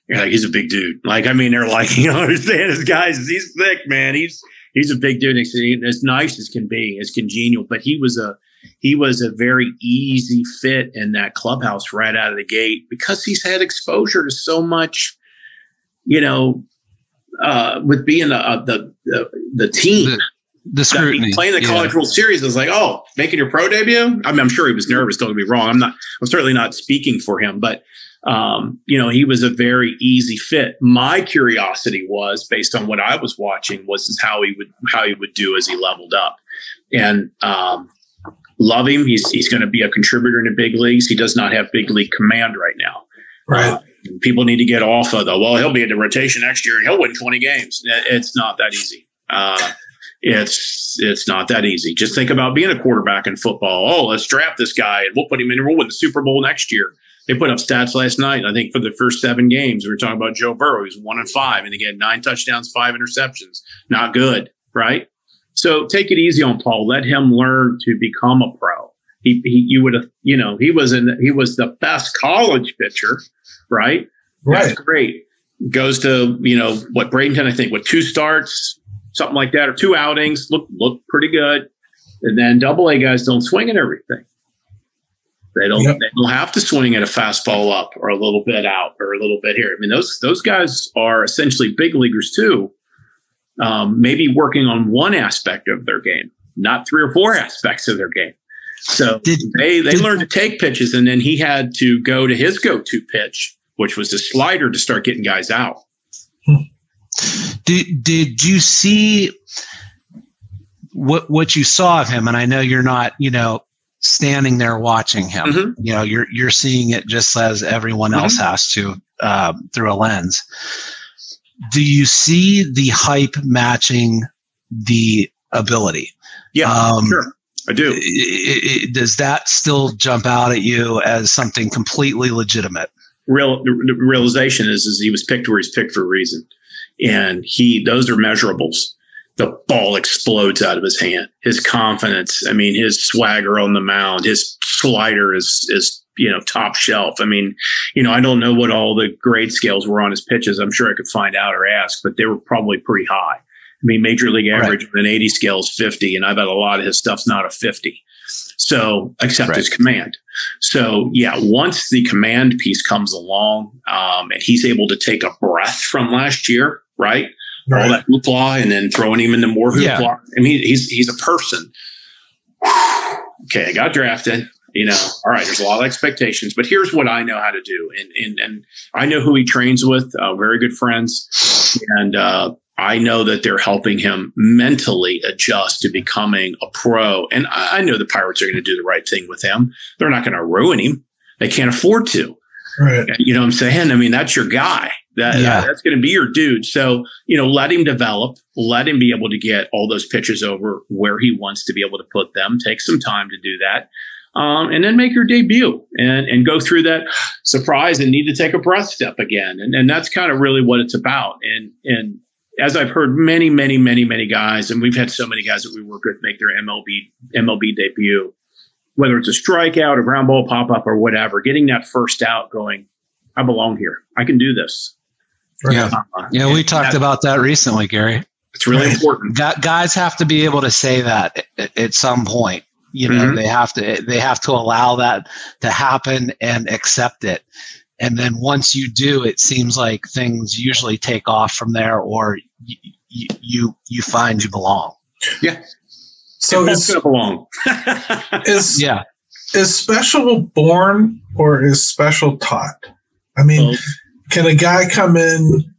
you're like, he's a big dude. Like, I mean, they're like, you know, understand this guy's, he's thick, man. He's, he's a big dude. And as nice as can be, as congenial, but he was a he was a very easy fit in that clubhouse right out of the gate because he's had exposure to so much, you know, uh, with being the, uh, the, the the team. The, the scrutiny. playing the College yeah. World Series was like, oh, making your pro debut. I mean, I'm sure he was nervous. Don't get me wrong. I'm not. I'm certainly not speaking for him, but um, you know, he was a very easy fit. My curiosity was based on what I was watching was how he would how he would do as he leveled up, and um, love him. He's he's going to be a contributor in the big leagues. He does not have big league command right now. Right. Uh, people need to get off of the well. He'll be in the rotation next year and he'll win twenty games. It's not that easy. Uh, it's it's not that easy. Just think about being a quarterback in football. Oh, let's draft this guy and we'll put him in. We'll win the Super Bowl next year they put up stats last night. I think for the first seven games, we were talking about Joe Burrow. He's one and five, and again, nine touchdowns, five interceptions. Not good, right? So take it easy on Paul. Let him learn to become a pro. He, he you would have, you know, he was in, he was the best college pitcher, right? Right. That's great. Goes to, you know, what Bradenton, I think, with two starts, something like that, or two outings, look look pretty good. And then double A guys don't swing at everything. They don't yep. they don't have to swing at a fastball up or a little bit out or a little bit here. I mean, those those guys are essentially big leaguers too. Um, maybe working on one aspect of their game, not three or four aspects of their game. So did, they they did, learned to take pitches, and then he had to go to his go to pitch, which was the slider, to start getting guys out. Did did you see what what you saw of him? And I know you're not, you know, standing there watching him. Mm-hmm. You know, you're you're seeing it just as everyone mm-hmm. else has to uh, through a lens. Do you see the hype matching the ability? Yeah, um, sure. I do. It, it, does that still jump out at you as something completely legitimate? Real the realization is is he was picked where he's picked for a reason, and he those are measurables the ball explodes out of his hand. His confidence, I mean, his swagger on the mound, his slider is is you know top shelf. I mean, you know, I don't know what all the grade scales were on his pitches. I'm sure I could find out or ask, but they were probably pretty high. I mean, major league average right. an 80 scale is 50, and I bet a lot of his stuff's not a 50. So, except right. his command. So, yeah, once the command piece comes along, um, and he's able to take a breath from last year, right? Right. all that hoopla, and then throwing him into more hoopla. Yeah. I mean, he's he's a person. okay, I got drafted. You know, all right. There's a lot of expectations, but here's what I know how to do, and and and I know who he trains with. Uh, very good friends, and uh, I know that they're helping him mentally adjust to becoming a pro. And I, I know the Pirates are going to do the right thing with him. They're not going to ruin him. They can't afford to. Right. You know what I'm saying? I mean, that's your guy. That, Yeah. that's going to be your dude. So, you know, let him develop, let him be able to get all those pitches over where he wants to be able to put them. Take some time to do that. Um, and then make your debut and, and go through that surprise and need to take a breath step again. And, and that's kind of really what it's about. And, and as I've heard many, many, many, many guys, and we've had so many guys that we work with make their MLB, MLB debut, whether it's a strikeout, a ground ball pop up or whatever, getting that first out going, I belong here. I can do this. Right. Yeah. Uh, Yeah, we talked that- about that recently, Gary. It's really Right. important. Gu- guys have to be able to say that at, at some point. You know, Mhm. they have to they have to allow that to happen and accept it. And then once you do, it seems like things usually take off from there, or you you you, you find you belong. Yeah. So That's is, going to belong. is Yeah, is special born or is special taught? I mean, Both. can a guy come in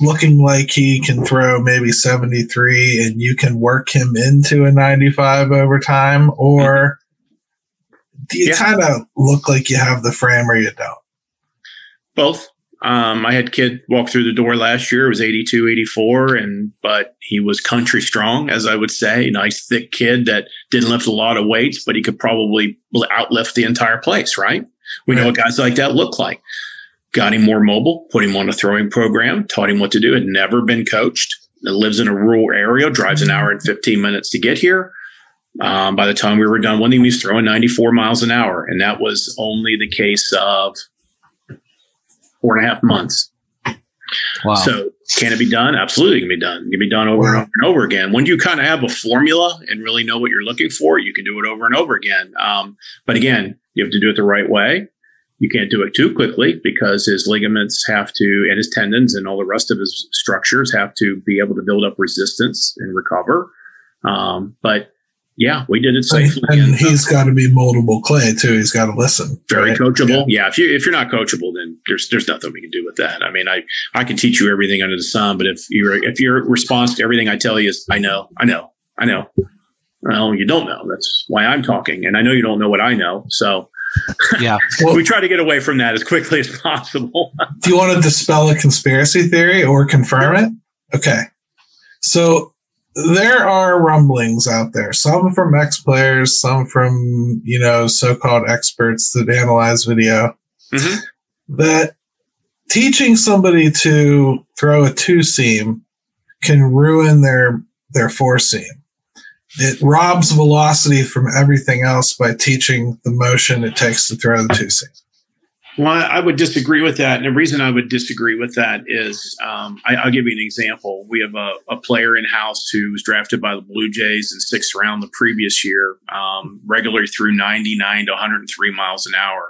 looking like he can throw maybe 73 and you can work him into a 95 over time or do you Yeah. kind of look like you have the frame or you don't Both. Um, I had kid walk through the door last year. It was 82, 84, and but he was country strong, as I would say. Nice thick kid that didn't lift a lot of weights, but he could probably outlift the entire place. Right? We know what guys like that look like. Got him more mobile, put him on a throwing program, taught him what to do. Had never been coached. Lives in a rural area, drives an hour and 15 minutes to get here. Um, by the time we were done with him, he was throwing 94 miles an hour, and that was only the case of four and a half months. wow. So can it be done? Absolutely, it can be done. It can be done over and over and over again. When you kind of have a formula and really know what you're looking for, you can do it over and over again. Um, but again, you have to do it the right way. You can't do it too quickly because his ligaments have to, and his tendons and all the rest of his structures have to be able to build up resistance and recover. Um, but yeah, we did it and, safely. and and, uh, he's got to be moldable clay too he's got to listen very right? coachable. Yeah. if you if you're not coachable, then there's there's nothing we can do with that. I mean, I I can teach you everything under the sun, but if your if your response to everything I tell you is I know, I know, I know, well, you don't know. That's why I'm talking, and I know you don't know what I know. So yeah, Well- we try to get away from that as quickly as possible. Do you want to dispel a conspiracy theory or confirm it? Okay. So there are rumblings out there, some from ex players, some from, you know, so called experts that analyze video, Mhm. that teaching somebody to throw a two seam can ruin their their four seam. It robs velocity from everything else by teaching the motion it takes to throw the two seam. Well, I would disagree with that. And the reason I would disagree with that is um, I, I'll give you an example. We have a, a player in house who was drafted by the Blue Jays in sixth round the previous year, um, regularly through 99 to 103 miles an hour.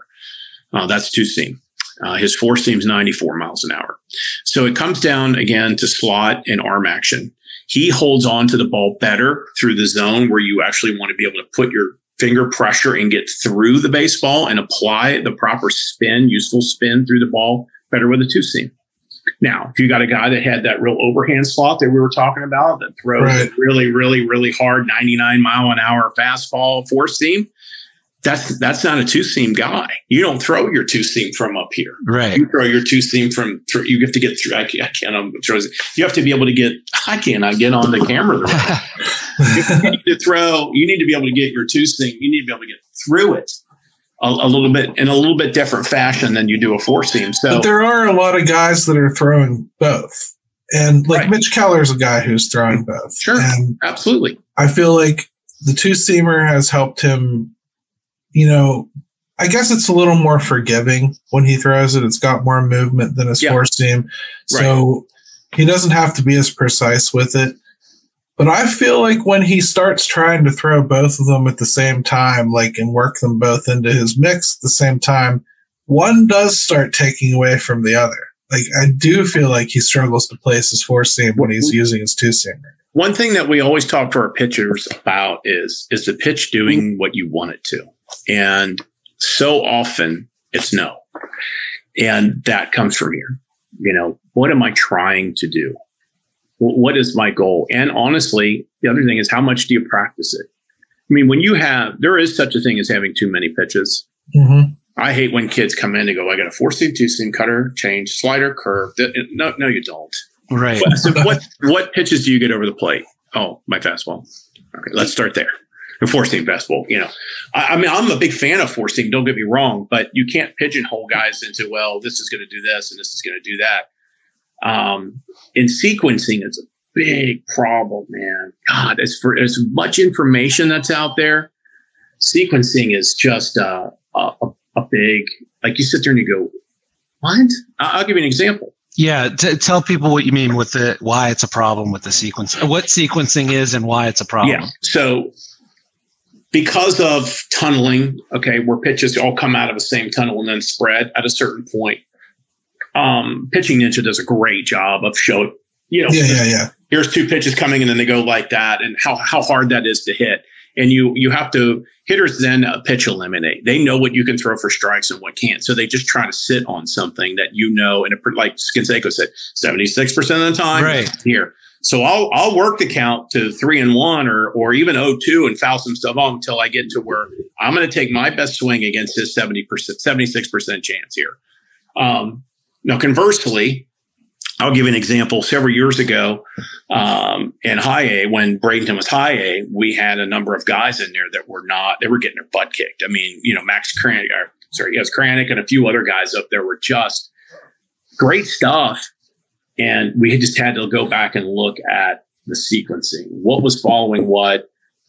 Uh, that's two seam. Uh, his four seam's 94 miles an hour. So it comes down again to slot and arm action. He holds on to the ball better through the zone where you actually want to be able to put your finger pressure and get through the baseball and apply the proper spin, useful spin through the ball better with a two seam. Now, if you got a guy that had that real overhand slot that we were talking about that throws Right. really, really, really hard 99 mile an hour fastball four seam, that's that's not a two seam guy. You don't throw your two seam from up here. right. You throw your two seam from through, you have to get through. I can't. I can't throw you have to be able to get. I cannot get on the camera. you need to throw. You need to be able to get your two seam. You need to be able to get through it a, a little bit in a little bit different fashion than you do a four seam. So But there are a lot of guys that are throwing both. And like Right. Mitch Keller's a guy who's throwing both. Sure. And absolutely, I feel like the two seamer has helped him, you know, I guess it's a little more forgiving when he throws it. It's got more movement than his Yeah. four seam. So he doesn't have to be as precise with it. But I feel like when he starts trying to throw both of them at the same time, like and work them both into his mix at the same time, one does start taking away from the other. like I do feel like he struggles to place his four seam when he's using his two seam. One thing that we always talk to our pitchers about is is the pitch doing what you want it to, and so often it's no, and that comes from here. You know, what am I trying to do? What is my goal? And honestly, the other thing is how much do you practice it? I mean, when you have, there is such a thing as having too many pitches. Mm-hmm. I hate when kids come in and go, I got a four seam, two seam, cutter, change, slider, curve. No, no, you don't. Right. so what what pitches do you get over the plate? Oh, my fastball. Okay, let's start there. The four seam. You know, I, I, mean, I'm a big fan of four seam. Don't get me wrong, but you can't pigeonhole guys into well, this is going to do this and this is going to do that. Um, in sequencing, it's a big problem, man. God, as for as much information that's out there, sequencing is just uh, a, a big. Like you sit there and you go, "What?" I'll give you an example. Yeah, t- tell people what you mean with the why it's a problem with the sequence, what sequencing is, and why it's a problem. Yeah. So, because of tunneling, okay, where pitches all come out of the same tunnel and then spread at a certain point, um, pitching ninja does a great job of showing, you know, yeah, yeah, yeah. Here's two pitches coming, and then they go like that, and how how hard that is to hit and you you have to hitters then uh, pitch eliminate. They know what you can throw for strikes and what can't, so they just try to sit on something that you know. And like Skinseco said, seventy six percent of the time, right here. So I'll I'll work the count to three and one or or even 0-2 and foul some stuff on until I get to where I'm going to take my best swing against his seventy percent, seventy six percent chance here. Um, now, conversely, I'll give an example. Several years ago, um, in high A, when Bradenton was high A, we had a number of guys in there that were not, they were getting their butt kicked. I mean, you know, Max Kranick, or, sorry, yes, Kranick and a few other guys up there were just great stuff. And we just had to go back and look at the sequencing. What was following what?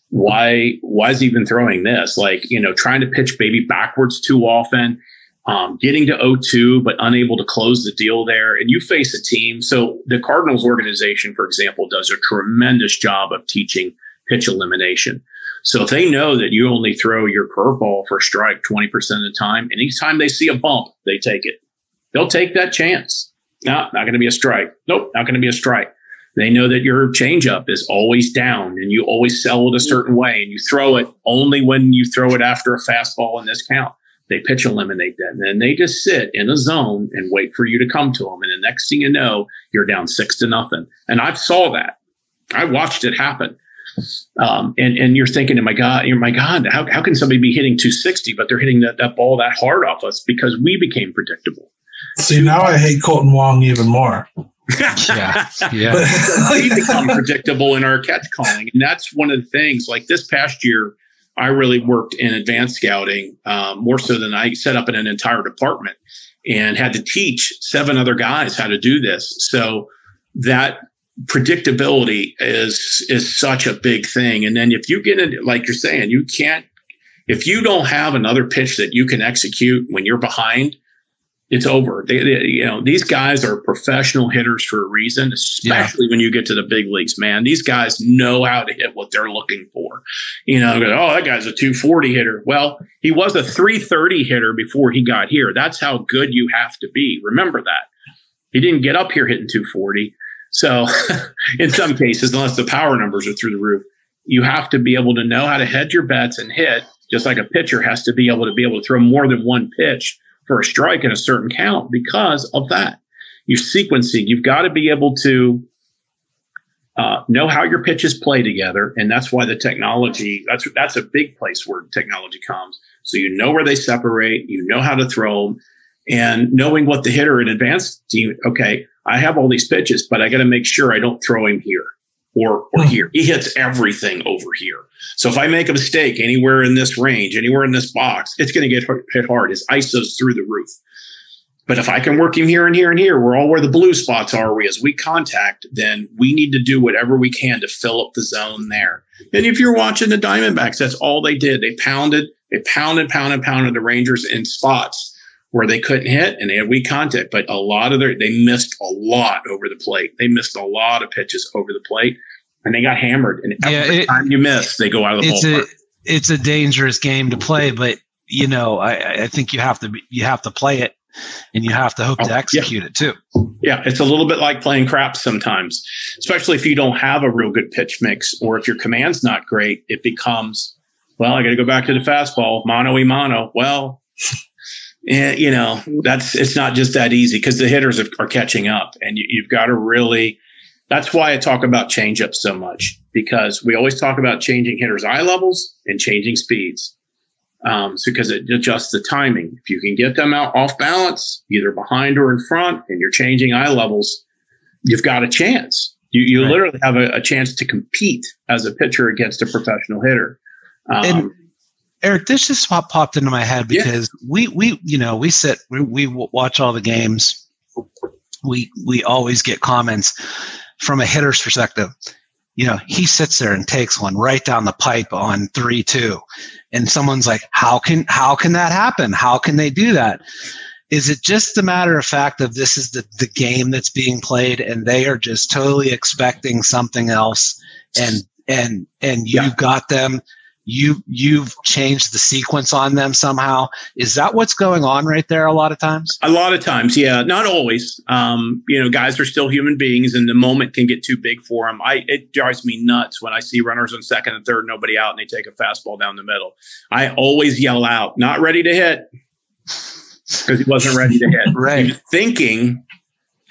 Why, why is he even throwing this? Like, you know, trying to pitch baby backwards too often um, getting to 0-2 but unable to close the deal there and you face a team so the cardinals organization for example does a tremendous job of teaching pitch elimination so if they know that you only throw your curveball for strike 20% of the time and each time they see a bump they take it they'll take that chance no not going to be a strike nope not going to be a strike they know that your changeup is always down and you always sell it a certain way and you throw it only when you throw it after a fastball in this count they pitch eliminate that. And then they just sit in a zone and wait for you to come to them. And the next thing you know, you're down six to nothing. And I saw that. I watched it happen. Um, and, and you're thinking, oh my God, you're my God, how, how can somebody be hitting 260, but they're hitting that, that ball that hard off us because we became predictable. See, now I hate Kolten Wong even more. yeah. Yeah. we become predictable in our catch calling. And that's one of the things like this past year, I really worked in advanced scouting um, more so than I set up in an entire department and had to teach seven other guys how to do this. So that predictability is is such a big thing. And then if you get it, like you're saying, you can't if you don't have another pitch that you can execute when you're behind, it's over. They, they, you know, these guys are professional hitters for a reason, especially yeah. when you get to the big leagues, man. These guys know how to hit what they're looking for. You know, oh, that guy's a 240 hitter. Well, he was a 330 hitter before he got here. That's how good you have to be. Remember that. He didn't get up here hitting 240. So, in some cases, unless the power numbers are through the roof, you have to be able to know how to hedge your bets and hit, just like a pitcher has to be able to be able to throw more than one pitch for a strike in a certain count because of that. you're sequencing, you've got to be able to uh, know how your pitches play together, and that's why the technology that's that's a big place where technology comes. So you know where they separate, you know how to throw them, and knowing what the hitter in advance. Okay, I have all these pitches, but I got to make sure I don't throw him here or or here. He hits everything over here. So if I make a mistake anywhere in this range, anywhere in this box, it's going to get hit hard. His ISO's through the roof. But if I can work him here and here and here, we're all where the blue spots are, we as we contact, then we need to do whatever we can to fill up the zone there. And if you're watching the Diamondbacks, that's all they did. They pounded, they pounded, pounded, pounded the Rangers in spots where they couldn't hit and they had weak contact. But a lot of their, they missed a lot over the plate. They missed a lot of pitches over the plate and they got hammered. And every yeah, it, time you miss, they go out of the it's ballpark. A, it's a dangerous game to play, but you know, I, I think you have to be, you have to play it. and you have to hope Oh, to yeah. execute it too. Yeah, it's a little bit like playing craps sometimes, especially if you don't have a real good pitch mix or if your command's not great. It becomes, well, I got to go back to the fastball, mono e mono. Well, eh, you know, that's it's not just that easy because the hitters are, are catching up, and you, you've got to really. That's why I talk about changeups so much because we always talk about changing hitters' eye levels and changing speeds. Um, so because it adjusts the timing. If you can get them out off balance, either behind or in front, and you're changing eye levels, you've got a chance. You, you Right. literally have a, a chance to compete as a pitcher against a professional hitter. Um, And- Eric, this just pop, popped into my head Yeah. because we we you know we sit we, we watch all the games. We we always get comments from a hitter's perspective. You know, he sits there and takes one right down the pipe on three two, and someone's like, "How can how can that happen? How can they do that?" Is it just a matter of fact of this is the, the game that's being played and they are just totally expecting something else and and and you Yeah. got them you you've changed the sequence on them somehow is that what's going on right there a lot of times A lot of times, yeah, not always. Um, you know, guys are still human beings, and the moment can get too big for them. I it drives me nuts when I see runners on second and third, nobody out, and they take a fastball down the middle. I always yell out, "Not ready to hit," because he wasn't ready to hit. Right. He was thinking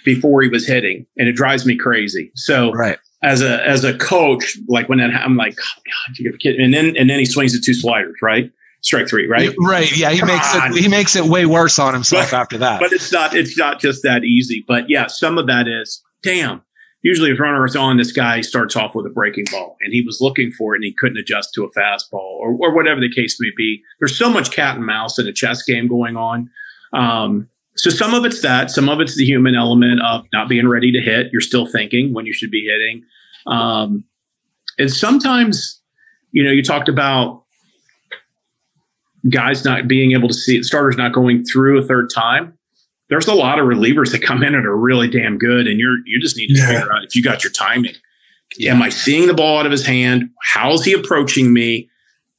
before he was hitting, and it drives me crazy. So right as a as a coach, like when that ha- I'm like, God, you kid, and then and then he swings the two sliders, right? Strike three, right? right yeah he Come makes on. it he makes it way worse on himself But- after that but it's not it's not just that easy. But yeah, some of that is damn. Usually, if runner is on, this guy starts off with a breaking ball, and he was looking for it, and he couldn't adjust to a fastball, or or whatever the case may be. There's so much cat and mouse in a chess game going on. Um, so some of it's that, some of it's the human element of not being ready to hit. You're still thinking when you should be hitting, um, and sometimes, you know, you talked about guys not being able to see starters not going through a third time there's a lot of relievers that come in and are really damn good, and you're you just need to Yeah. figure out if you got your timing. Am I seeing the ball out of his hand? How's he approaching me?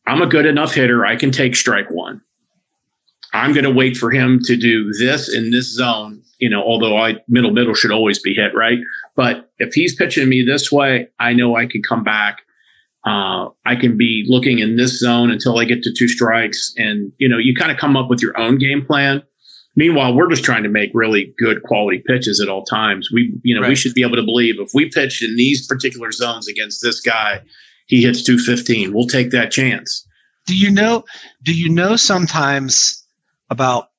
I'm a good enough hitter. I can take strike one. I'm going to wait for him to do this in this zone. You know, although I middle middle should always be hit right, but if he's pitching me this way, I know I can come back. Uh, I can be looking in this zone until I get to two strikes, and you know, you kind of come up with your own game plan. Meanwhile, we're just trying to make really good quality pitches at all times. We, you know, we should be able to believe if we pitch in these particular zones against this guy, he hits 215. We'll take that chance. do you know do you know sometimes about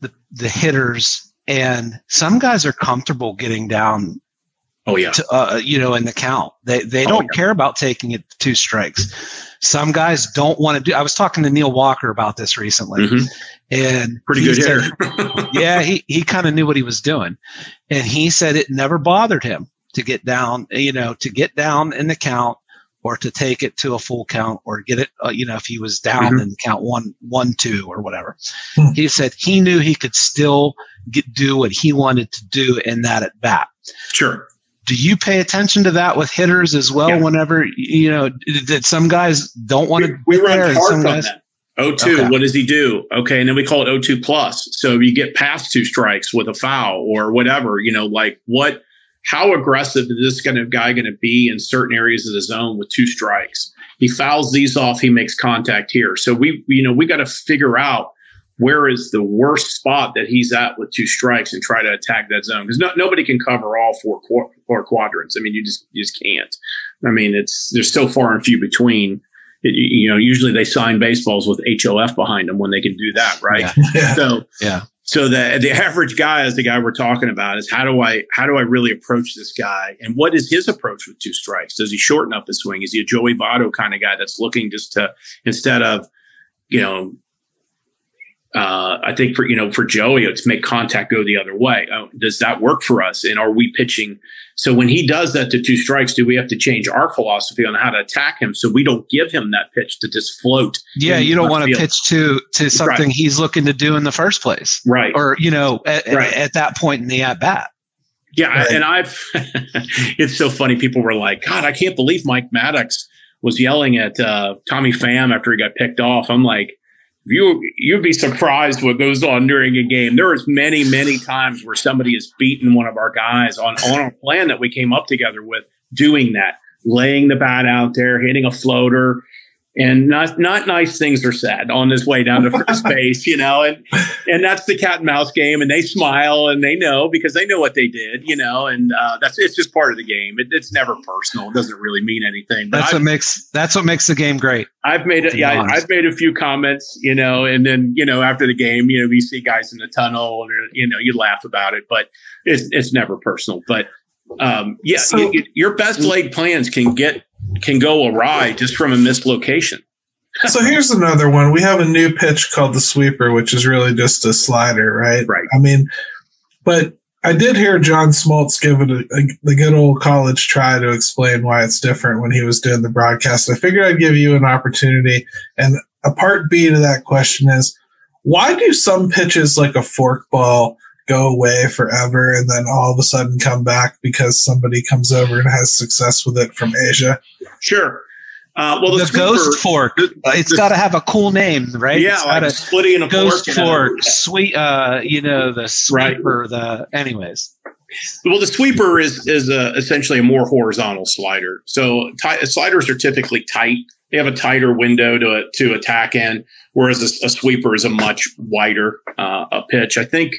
the the hitters and some guys are comfortable getting down Oh yeah, to uh, you know in the count they they Oh, don't yeah. care about taking it two strikes some guys don't want to do i was talking to neil walker about this recently Mhm. and pretty good said- hitter. yeah he, he kind of knew what he was doing and he said it never bothered him to get down you know to get down in the count or to take it to a full count or get it uh, you know if he was down Mhm. in count one one two or whatever Hmm. he said he knew he could still get, do what he wanted to do in that at bat sure. do you pay attention to that with hitters as well Yeah. whenever you know that some guys don't want to we, run and hard on guys that. O2, Okay. what does he do? Okay, and then we call it O2 plus. So you get past two strikes with a foul or whatever, you know, like what how aggressive is this kind of guy going to be in certain areas of the zone with two strikes? He fouls these off, he makes contact here. So we you know, we got to figure out where is the worst spot that he's at with two strikes and try to attack that zone because no, nobody can cover all four qu- four quadrants. I mean, you just you just can't. I mean, it's there's so far and few between. It, you know, usually they sign baseballs with HOF behind them when they can do that, right? Yeah. So, yeah so the the average guy is the guy we're talking about is how do I how do I really approach this guy and what is his approach with two strikes? Does he shorten up his swing? Is he a Joey Votto kind of guy that's looking just to instead of you know uh, I think for you know for Joey, it's make contact go the other way. Oh, does that work for us? And are we pitching? So when he does that to two strikes, do we have to change our philosophy on how to attack him so we don't give him that pitch to just float? yeah you don't want to pitch to to something he's looking to do in the first place right? or you know at, at- Right. at that point in the at bat Yeah, Right. and I've it's so funny. People were like, "God, I can't believe Mike Maddux was yelling at uh, Tommy Pham after he got picked off." I'm like, you you'd be surprised what goes on during a game. There was many many times where somebody has beaten one of our guys on on a plan that we came up together with doing that, laying the bat out there, hitting a floater, and not not nice things are said on his way down to first base, you know, and and that's the cat and mouse game, and they smile and they know because they know what they did, you know, and uh, that's it's just part of the game. It, it's never personal; it doesn't really mean anything. But that's I've, what makes that's what makes the game great. I've made it, yeah, honest. I've made a few comments, you know, and then you know after the game, you know, we see guys in the tunnel, and you know, you laugh about it, but it's it's never personal. But um, yeah, so, you, you, your best laid plans can get can go awry just from a mislocation. so here's another one. We have a new pitch called the sweeper, which is really just a slider, right? Right. I mean, but I did hear John Smoltz give it a, a, the good old college try to explain why it's different when he was doing the broadcast. I figured I'd give you an opportunity. And a part B to that question is why do some pitches like a forkball go away forever and then all of a sudden come back because somebody comes over and has success with it from Asia? Sure. Uh, well, the, the ghost fork. The, it's got to have a cool name, right? Yeah, it's like splitting a ghost fork. fork sweet, uh, you know, the sweeper. Right. The anyways. Well, the sweeper is is a, essentially a more horizontal slider. So t- sliders are typically tight. They have a tighter window to to attack in, whereas a, a sweeper is a much wider uh, a pitch. I think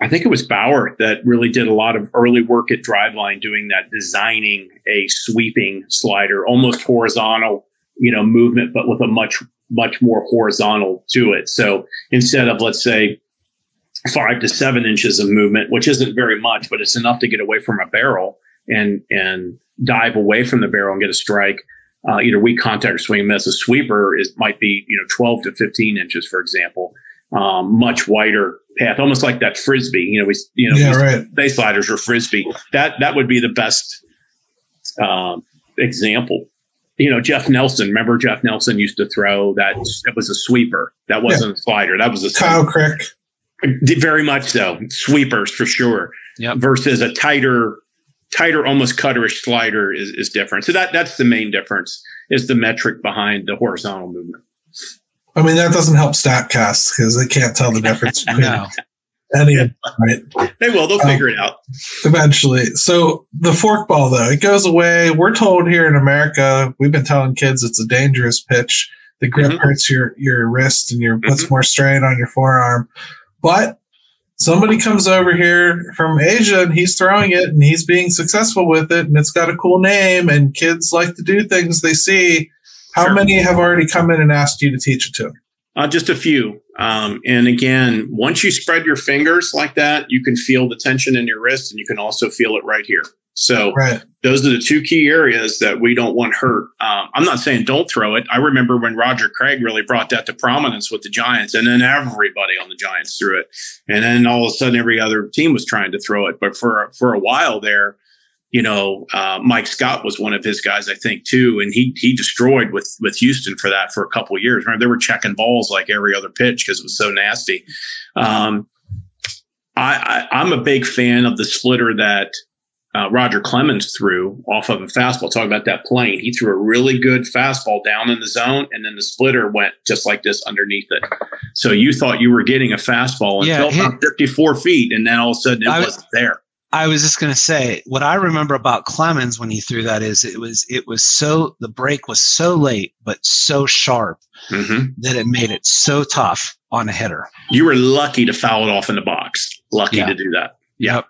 I think it was Bauer that really did a lot of early work at Driveline doing that, designing a sweeping slider, almost horizontal, you know, movement, but with a much, much more horizontal to it. So instead of, let's say, five to seven inches of movement, which isn't very much, but it's enough to get away from a barrel and, and dive away from the barrel and get a strike. Uh, either weak contact or swing miss. A sweeper is might be you know 12 to 15 inches, for example um, much wider path, almost like that frisbee. You know, we you know yeah, right. base sliders are frisbee. That that would be the best um, example. You know, Jeff Nelson. Remember, Jeff Nelson used to throw that. That was a sweeper. That wasn't yeah. a slider. That was a Kyle Crick. Very much so. Sweepers for sure. Yep. Versus a tighter, tighter, almost cutterish slider is, is different. So that that's the main difference. Is the metric behind the horizontal movement. I mean, that doesn't help StatCast because they can't tell the difference between no. any of them, right? They will. They'll um, figure it out eventually. So the forkball, though, it goes away. We're told here in America, we've been telling kids it's a dangerous pitch. The grip mm-hmm. hurts your your wrist and your puts mm-hmm. more strain on your forearm. But somebody comes over here from Asia and he's throwing it and he's being successful with it and it's got a cool name and kids like to do things they see how sure. many have already come in and asked you to teach it to them? Uh, just a few. Um, and again, once you spread your fingers like that, you can feel the tension in your wrist and you can also feel it right here. So right. those are the two key areas that we don't want hurt. Um, I'm not saying don't throw it. I remember when Roger Craig really brought that to prominence with the Giants, and then everybody on the Giants threw it, and then all of a sudden every other team was trying to throw it. But for for a while there, you know, uh, Mike Scott was one of his guys, I think, too, and he he destroyed with with Houston for that for a couple of years. Remember, they were checking balls like every other pitch because it was so nasty. Um, I, I am a big fan of the splitter that uh, Roger Clemens threw off of a fastball. Talk about that plane. He threw a really good fastball down in the zone, and then the splitter went just like this underneath it. So you thought you were getting a fastball until yeah, 54 feet, and then all of a sudden it I, wasn't there. I was just going to say what I remember about Clemens when he threw that is it was it was so the break was so late but so sharp mm-hmm. that it made it so tough on a hitter. You were lucky to foul it off in the box. Lucky yeah. to do that. Yep.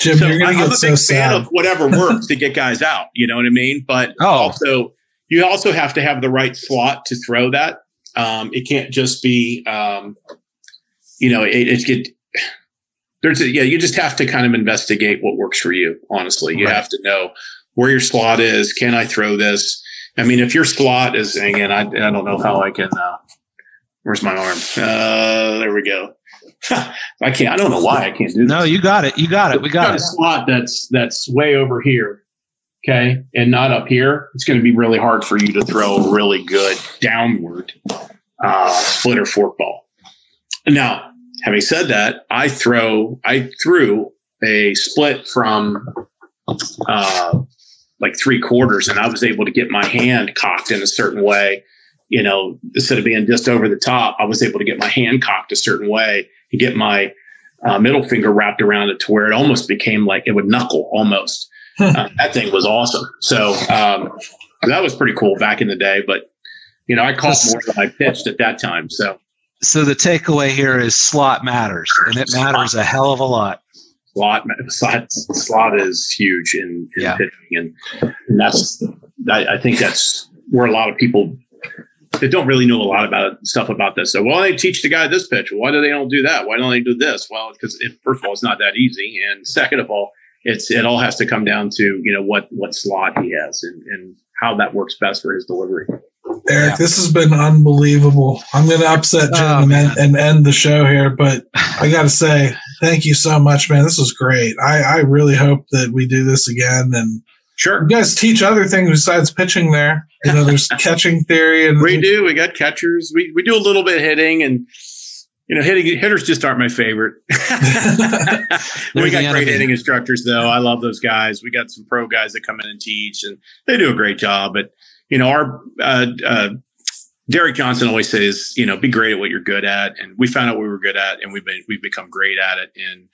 Jim, so I'm a big so fan of whatever works to get guys out. You know what I mean? But oh. also, you also have to have the right slot to throw that. Um, it can't just be, um, you know, it, it get there's a, yeah, you just have to kind of investigate what works for you. Honestly, you right. have to know where your slot is. Can I throw this? I mean, if your slot is again, I, I don't know how I can. Uh, where's my arm? Uh, there we go. I can't. I don't know why I can't do this. No, you got it. You got it. We got, got it. A slot that's that's way over here. Okay, and not up here. It's going to be really hard for you to throw a really good downward uh, splitter fork ball. Now, having said that, I throw I threw a split from uh, like three quarters, and I was able to get my hand cocked in a certain way you know, instead of being just over the top, I was able to get my hand cocked a certain way and get my uh, middle finger wrapped around it to where it almost became like it would knuckle almost. uh, that thing was awesome. So um, that was pretty cool back in the day. But you know, I caught more than I pitched at that time. So So the takeaway here is slot matters, and it matters a hell of a lot. slot slot slot is huge in, in Yeah. pitching, and, and that's I, I think that's where a lot of people that don't really know a lot about stuff about this. So, why well, they teach the guy this pitch. Why do they don't do that? Why don't they do this? Well, because first of all, it's not that easy, and second of all, it's it all has to come down to you know what what slot he has and, and how that works best for his delivery. Eric, Yeah. this has been unbelievable. I'm going to upset oh, Jim Oh, and, end, and end the show here, but I got to say, thank you so much, man. This was great. I, I really hope that we do this again. And Sure, you guys teach other things besides pitching there. You know, there's catching theory and we do. We got catchers. We we do a little bit hitting and. You know, hitting hitters just aren't my favorite. we got great hitting instructors, though. I love those guys. We got some pro guys that come in and teach, and they do a great job. But you know, our uh, uh, Derek Johnson always says, you know, be great at what you're good at, and we found out we were good at, and we've been we've become great at it, and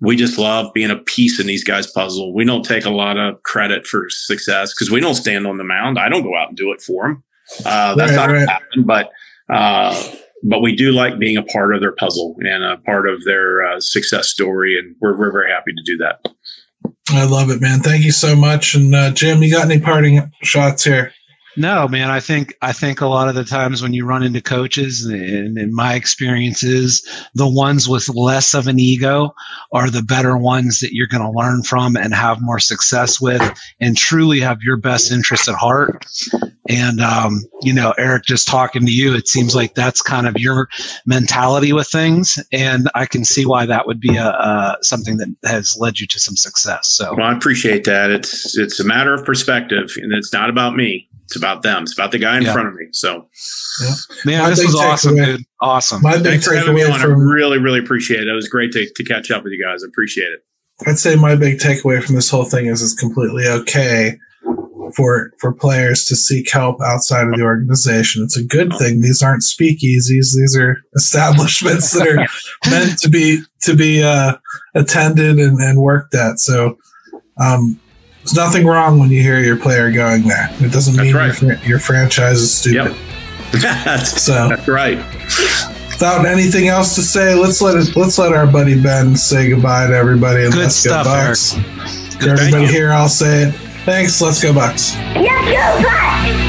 we just love being a piece in these guys' puzzle. We don't take a lot of credit for success because we don't stand on the mound. I don't go out and do it for them. Uh, that's Right, not right. happened, but. Uh, but we do like being a part of their puzzle and a part of their uh, success story, and we're, we're very happy to do that. I love it, man. Thank you so much. And uh, Jim, you got any parting shots here? No, man. I think I think a lot of the times when you run into coaches, and in my experiences, the ones with less of an ego are the better ones that you're going to learn from and have more success with, and truly have your best interest at heart. And um, you know, Eric, just talking to you, it seems like that's kind of your mentality with things, and I can see why that would be a, a something that has led you to some success. So Well, I appreciate that. It's it's a matter of perspective, and it's not about me. It's about them. It's about the guy in Yeah. front of me. So man, My this big was awesome, takeaway- dude. Awesome. My big thanks for having me takeaway on. I from really, really appreciate it. It was great to, to catch up with you guys. I appreciate it. I'd say my big takeaway from this whole thing is it's completely okay for for players to seek help outside of the organization. It's a good thing. These aren't speakeasies. These are establishments that are meant to be to be uh, attended and, and worked at. So um, there's nothing wrong when you hear your player going there. It doesn't mean right. your, your franchise is stupid. Yep. that's, So that's right. without anything else to say, let's let it, let's let our buddy Ben say goodbye to everybody and Good let's stuff, go Bucks. Eric. For everybody here, I'll say it. Thanks. Let's go Bucks. Let's go, Bucks!